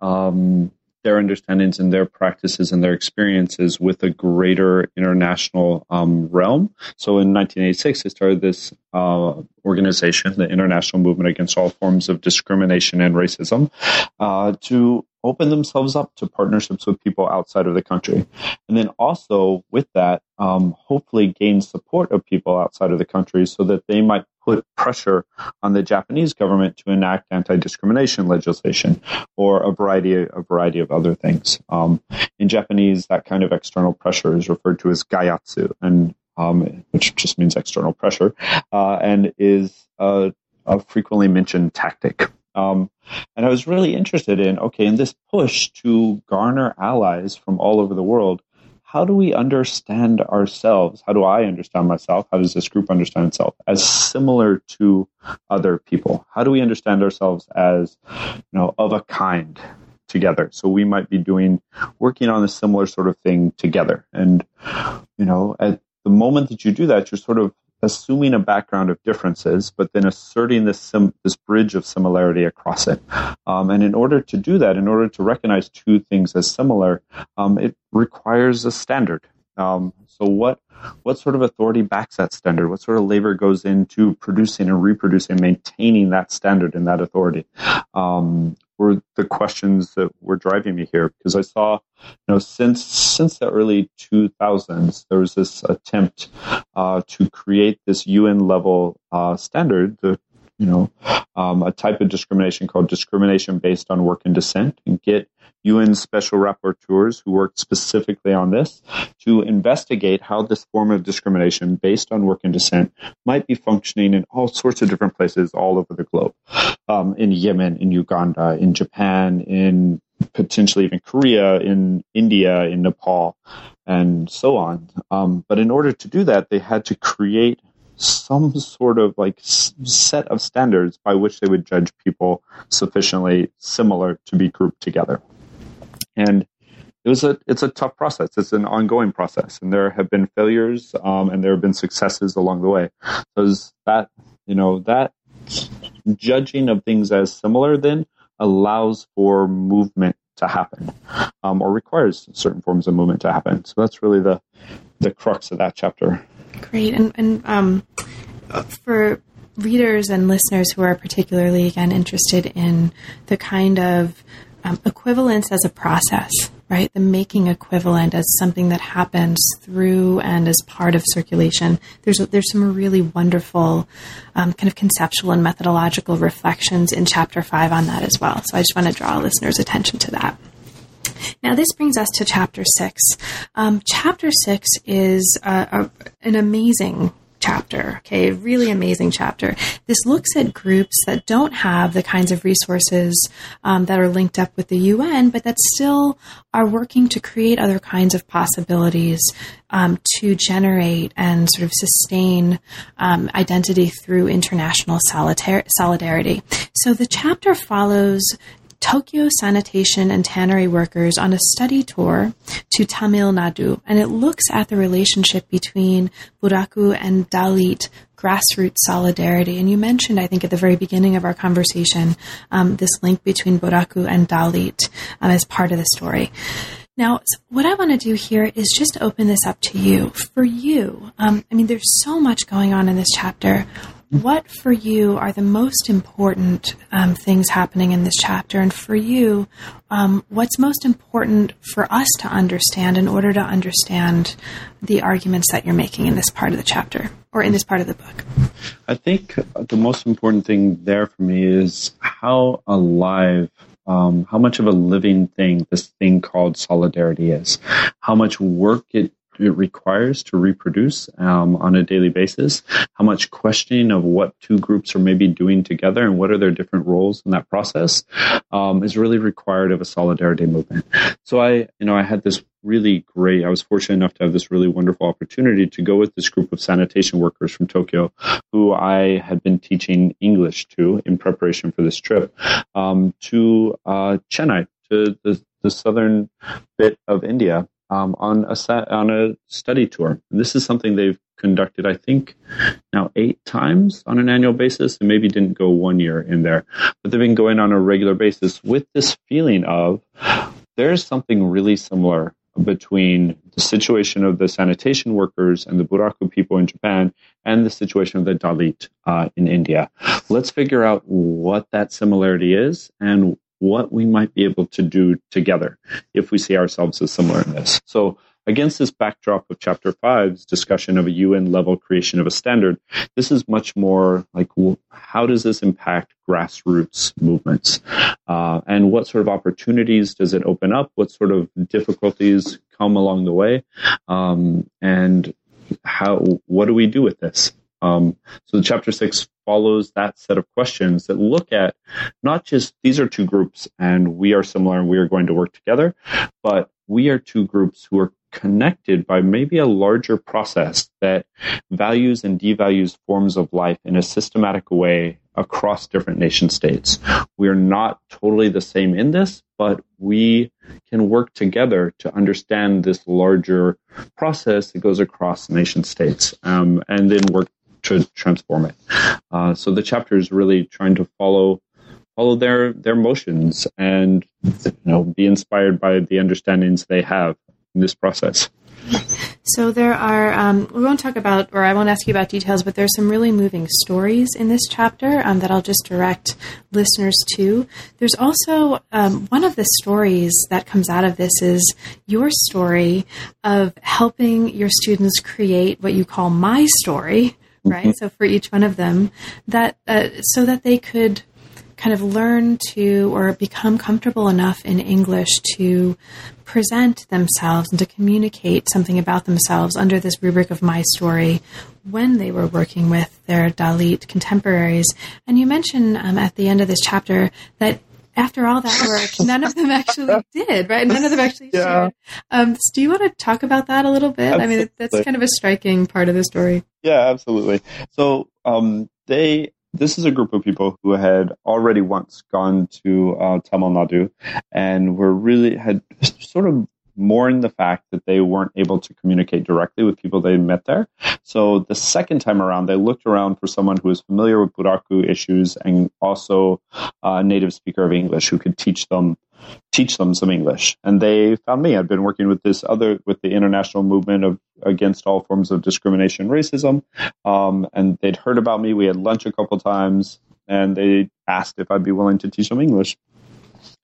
um, their understandings and their practices and their experiences with a greater international um, realm. So in 1986, they started this uh, organization, the International Movement Against All Forms of Discrimination and Racism, uh, to open themselves up to partnerships with people outside of the country. And then also with that, um, hopefully gain support of people outside of the country so that they might put pressure on the Japanese government to enact anti-discrimination legislation or a variety, a variety of other things. Um, in Japanese, that kind of external pressure is referred to as gaiatsu, and um, which just means external pressure, uh, and is a, a frequently mentioned tactic. Um, and I was really interested in okay, in this push to garner allies from all over the world, how do we understand ourselves? How do I understand myself? How does this group understand itself as similar to other people? How do we understand ourselves as, you know, of a kind together? So we might be doing, working on a similar sort of thing together. And, you know, at the moment that you do that, you're sort of assuming a background of differences, but then asserting this sim- this bridge of similarity across it. Um, and in order to do that, in order to recognize two things as similar, um, it requires a standard. Um, so what what sort of authority backs that standard? What sort of labor goes into producing and reproducing, maintaining that standard and that authority? Um, were the questions that were driving me here because I saw, you know, since since the early 2000s, there was this attempt uh, to create this UN level uh, standard, the you know, um, a type of discrimination called discrimination based on work and descent, and get UN special rapporteurs who worked specifically on this to investigate how this form of discrimination based on work and descent might be functioning in all sorts of different places all over the globe. Um, in Yemen, in Uganda, in Japan, in potentially even Korea, in India, in Nepal, and so on. Um, but in order to do that, they had to create some sort of like set of standards by which they would judge people sufficiently similar to be grouped together. And it was a it's a tough process. It's an ongoing process, and there have been failures um, and there have been successes along the way. Because that you know that judging of things as similar then allows for movement to happen, um, or requires certain forms of movement to happen. So that's really the the crux of that chapter. Great, and and um, for readers and listeners who are particularly again interested in the kind of um, equivalence as a process, right? The making equivalent as something that happens through and as part of circulation. There's there's some really wonderful um, kind of conceptual and methodological reflections in chapter five on that as well. So I just want to draw listeners' attention to that. Now, this brings us to chapter six. Um, chapter six is uh, a, an amazing chapter. Okay, really amazing chapter. This looks at groups that don't have the kinds of resources um, that are linked up with the UN, but that still are working to create other kinds of possibilities um, to generate and sort of sustain um, identity through international solidarity. So the chapter follows Tokyo sanitation and tannery workers on a study tour to Tamil Nadu, and it looks at the relationship between Buraku and Dalit grassroots solidarity. And you mentioned, I think, at the very beginning of our conversation, um, this link between Buraku and Dalit um, as part of the story. Now, what I want to do here is just open this up to you. For you, um, I mean, there's so much going on in this chapter what for you are the most important um, things happening in this chapter? And for you, um, what's most important for us to understand in order to understand the arguments that you're making in this part of the chapter or in this part of the book? I think the most important thing there for me is how alive um, how much of a living thing this thing called solidarity is, how much work it it requires to reproduce um, on a daily basis, how much questioning of what two groups are maybe doing together and what are their different roles in that process um, is really required of a solidarity movement. So I, you know, I had this really great. I was fortunate enough to have this really wonderful opportunity to go with this group of sanitation workers from Tokyo, who I had been teaching English to in preparation for this trip, um, to uh, Chennai, to the, the southern bit of India, um, on a set, on a study tour. And this is something they've conducted, I think, now eight times on an annual basis, and maybe didn't go one year in there, but they've been going on a regular basis with this feeling of there's something really similar between the situation of the sanitation workers and the Buraku people in Japan and the situation of the Dalit uh, in India. Let's figure out what that similarity is and what we might be able to do together if we see ourselves as similar in this. So, against this backdrop of Chapter 5's discussion of a UN level creation of a standard, this is much more like how does this impact grassroots movements? Uh, and what sort of opportunities does it open up? What sort of difficulties come along the way? Um, and how, what do we do with this? Um, so the chapter six follows that set of questions that look at not just these are two groups and we are similar and we are going to work together, but we are two groups who are connected by maybe a larger process that values and devalues forms of life in a systematic way across different nation states. We are not totally the same in this, but we can work together to understand this larger process that goes across nation states um, and then work to transform it. Uh, so the chapter is really trying to follow follow their their motions and you know be inspired by the understandings they have in this process. So there are, um, we won't talk about, or I won't ask you about details, but there's some really moving stories in this chapter um, that I'll just direct listeners to. There's also um, one of the stories that comes out of this is your story of helping your students create what you call my story, right? Mm-hmm. So for each one of them, that uh, so that they could kind of learn to or become comfortable enough in English to present themselves and to communicate something about themselves under this rubric of my story when they were working with their Dalit contemporaries. And you mention um, at the end of this chapter that after all that work, none of them actually did, right? None of them actually yeah. shared. Um, so do you want to talk about that a little bit? Absolutely. I mean, that's kind of a striking part of the story. Yeah, absolutely. So um, they this is a group of people who had already once gone to uh, Tamil Nadu and were really had sort of mourned the fact that they weren't able to communicate directly with people they met there. So the second time around, they looked around for someone who was familiar with Buraku issues and also a native speaker of English who could teach them teach them some English. And they found me. I'd been working with this other with the international movement of against all forms of discrimination, racism, um, and they'd heard about me. We had lunch a couple times, and they asked if I'd be willing to teach them English.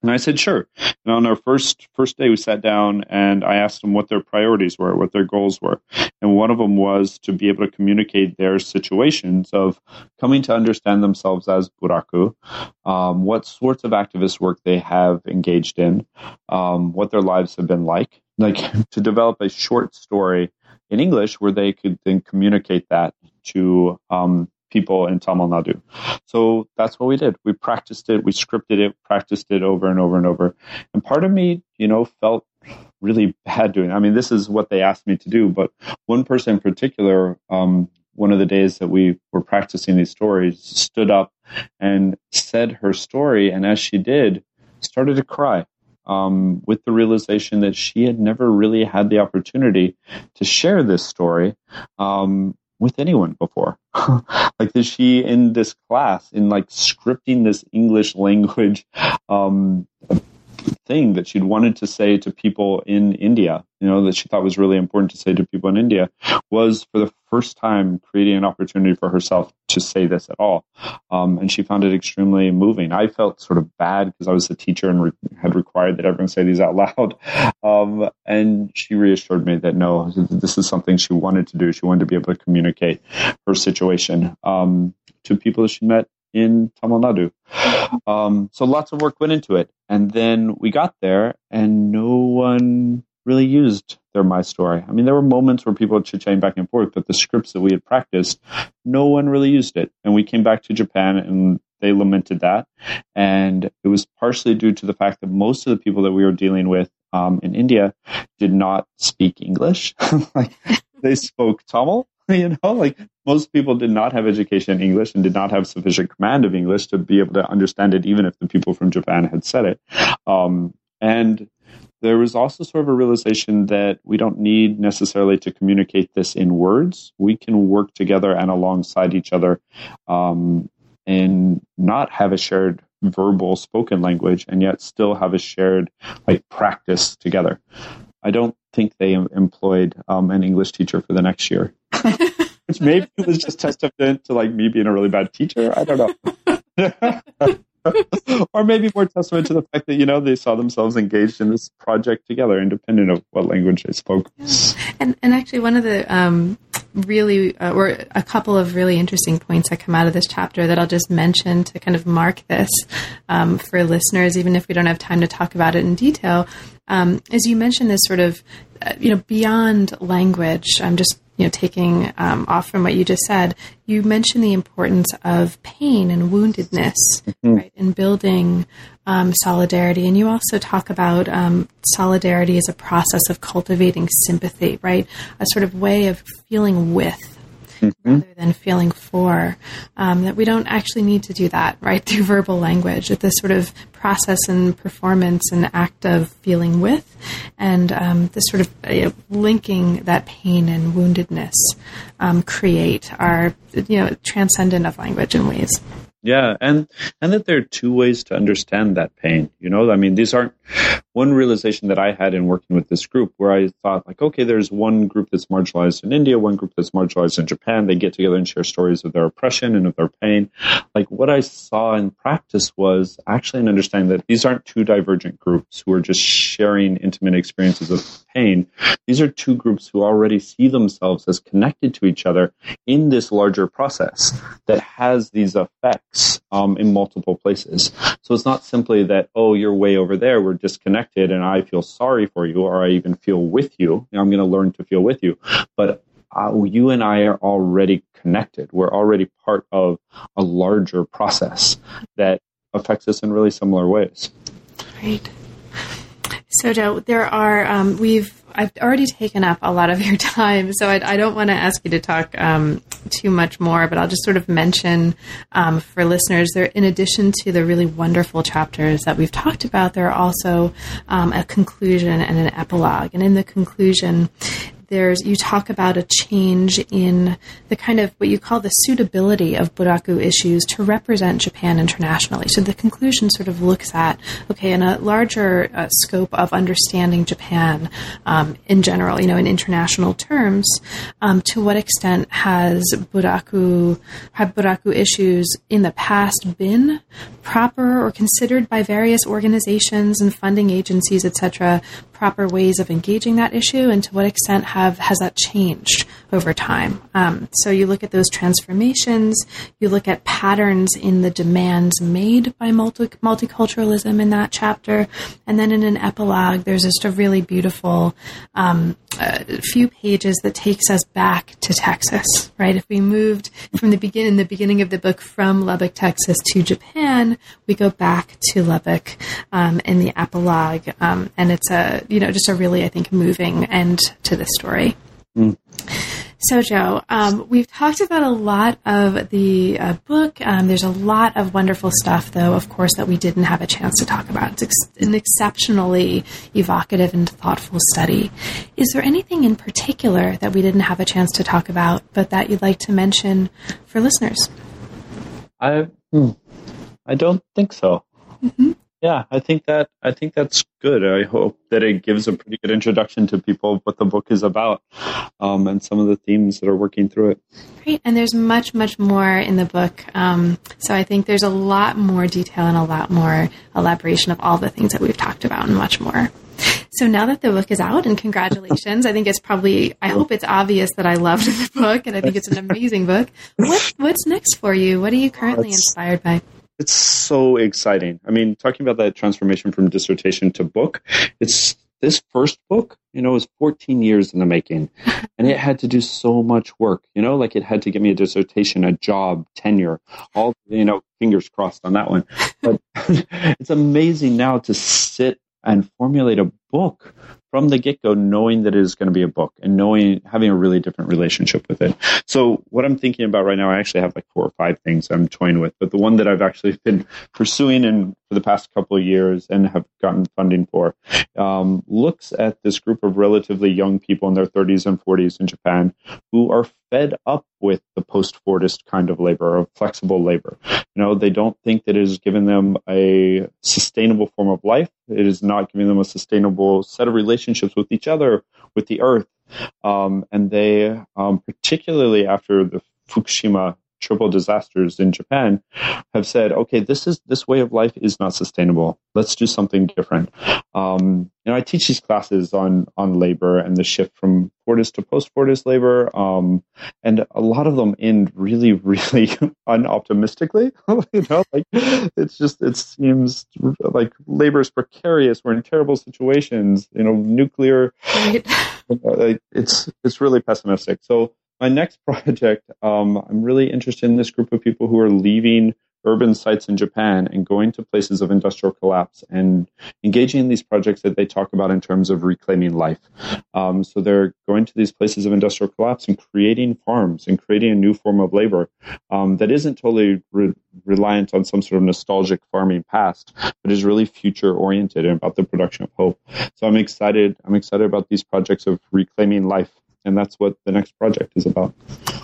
And I said, sure. And on our first first day, we sat down and I asked them what their priorities were, what their goals were. And one of them was to be able to communicate their situations of coming to understand themselves as Buraku, um, what sorts of activist work they have engaged in, um, what their lives have been like, like to develop a short story in English where they could then communicate that to um, people in Tamil Nadu. So that's what we did. We practiced it, we scripted it, practiced it over and over and over. And part of me, you know, felt really bad doing it. I mean, this is what they asked me to do, but one person in particular, um, one of the days that we were practicing these stories, stood up and said her story. And as she did, started to cry. Um, with the realization that she had never really had the opportunity to share this story um, with anyone before. like is she in this class in like scripting this English language um, thing that she'd wanted to say to people in India, you know, that she thought was really important to say to people in India, was for the first time creating an opportunity for herself to say this at all. Um, and she found it extremely moving. I felt sort of bad because I was the teacher and re- had required that everyone say these out loud. Um, and she reassured me that no, this is something she wanted to do. She wanted to be able to communicate her situation um, to people that she met in Tamil Nadu. Um, so lots of work went into it. And then we got there and no one really used their My Story. I mean, there were moments where people chit-chatting back and forth, but the scripts that we had practiced, no one really used it. And we came back to Japan and they lamented that. And it was partially due to the fact that most of the people that we were dealing with um, in India did not speak English. like they spoke Tamil you know, like most people did not have education in English and did not have sufficient command of English to be able to understand it, even if the people from Japan had said it. Um, and there was also sort of a realization that we don't need necessarily to communicate this in words. We can work together and alongside each other um, and not have a shared verbal spoken language and yet still have a shared like practice together. I don't think they employed um, an English teacher for the next year, which maybe was just testament to like me being a really bad teacher. I don't know. or maybe more testament to the fact that you know they saw themselves engaged in this project together, independent of what language they spoke. And and actually, one of the um, really, uh, or a couple of really interesting points that come out of this chapter that I'll just mention to kind of mark this um, for listeners, even if we don't have time to talk about it in detail. Um, as you mentioned, this sort of, uh, you know, beyond language. I'm just you know, taking um, off from what you just said, you mentioned the importance of pain and woundedness, mm-hmm. right, in building um, solidarity. And you also talk about um, solidarity as a process of cultivating sympathy, right? A sort of way of feeling with mm-hmm. rather than feeling for. Um, that we don't actually need to do that, right, through verbal language. That this sort of process and performance and act of feeling with, and um, this sort of uh, linking that pain and woundedness um, create are, you know, transcendent of language in ways. Yeah, and and that there are two ways to understand that pain. You know, I mean, these aren't one realization that I had in working with this group where I thought like, okay, there's one group that's marginalized in India, one group that's marginalized in Japan. They get together and share stories of their oppression and of their pain. Like what I saw in practice was actually an understanding that these aren't two divergent groups who are just sharing intimate experiences of pain. These are two groups who already see themselves as connected to each other in this larger process that has these effects um, in multiple places. So it's not simply that, oh, you're way over there, we're disconnected, and I feel sorry for you, or I even feel with you. I'm going to learn to feel with you. But uh, you and I are already connected. We're already part of a larger process that affects us in really similar ways. Right. So, Joe, there are, um, we've, I've already taken up a lot of your time, so I, I don't want to ask you to talk um, too much more, but I'll just sort of mention um, for listeners there, in addition to the really wonderful chapters that we've talked about, there are also um, a conclusion and an epilogue. And in the conclusion, there's you talk about a change in the kind of what you call the suitability of Buraku issues to represent Japan internationally. So the conclusion sort of looks at okay, in a larger uh, scope of understanding Japan um, in general, you know, in international terms, um, to what extent has Buraku have Buraku issues in the past been proper or considered by various organizations and funding agencies, etc., proper ways of engaging that issue, and to what extent have has that changed over time? Um, so you look at those transformations, you look at patterns in the demands made by multi- multiculturalism in that chapter, and then in an epilogue, there's just a really beautiful um, uh, few pages that takes us back to Texas. Right, if we moved from the beginning, the beginning of the book from Lubbock, Texas, to Japan, we go back to Lubbock um, in the epilogue, um, and it's a you know just a really I think moving end to the story. Mm. So, Joe, um, we've talked about a lot of the uh, book. Um, there's a lot of wonderful stuff, though, of course, that we didn't have a chance to talk about. It's ex- an exceptionally evocative and thoughtful study. Is there anything in particular that we didn't have a chance to talk about, but that you'd like to mention for listeners? I, hmm, I don't think so. Mm-hmm yeah, I think that I think that's good. I hope that it gives a pretty good introduction to people what the book is about um, and some of the themes that are working through it. Great, and there's much much more in the book. Um, so I think there's a lot more detail and a lot more elaboration of all the things that we've talked about and much more. So now that the book is out, and congratulations, I think it's probably, I hope it's obvious that I loved the book, and I think it's an amazing book. What, what's next for you? What are you currently inspired by? It's so exciting. I mean, talking about that transformation from dissertation to book, it's this first book, you know, was 14 years in the making and it had to do so much work, you know, like it had to give me a dissertation, a job, tenure, all, you know, fingers crossed on that one. But it's amazing now to sit and formulate a book from the get go, knowing that it is going to be a book and knowing having a really different relationship with it. So, what I'm thinking about right now, I actually have like four or five things I'm toying with, but the one that I've actually been pursuing and for the past couple of years and have gotten funding for um, looks at this group of relatively young people in their 30s and 40s in Japan who are fed up with the post Fordist kind of labor or flexible labor. You know, they don't think that it is giving them a sustainable form of life. It is not giving them a sustainable set of relationships with each other, with the earth. Um, and they, um, particularly after the Fukushima triple disasters in Japan have said, okay, this is this way of life is not sustainable. Let's do something different. Um, you know, I teach these classes on on labor and the shift from Fordist to post Fordist labor, um, and a lot of them end really, really unoptimistically. you know, like it's just it seems like labor is precarious. We're in terrible situations. You know, nuclear. Right. It's it's really pessimistic. So my next project, um, I'm really interested in this group of people who are leaving urban sites in Japan and going to places of industrial collapse and engaging in these projects that they talk about in terms of reclaiming life. Um, so they're going to these places of industrial collapse and creating farms and creating a new form of labor um, that isn't totally re- reliant on some sort of nostalgic farming past, but is really future oriented and about the production of hope. So I'm excited. I'm excited about these projects of reclaiming life and that's what the next project is about.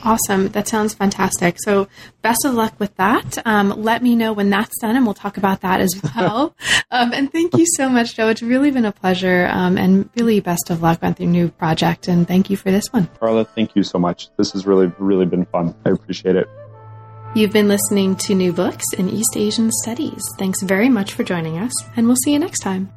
Awesome. That sounds fantastic. So, best of luck with that. Um, let me know when that's done, and we'll talk about that as well. um, and thank you so much, Joe. It's really been a pleasure, um, and really best of luck with your new project. And thank you for this one. Carla, thank you so much. This has really, really been fun. I appreciate it. You've been listening to New Books in East Asian Studies. Thanks very much for joining us, and we'll see you next time.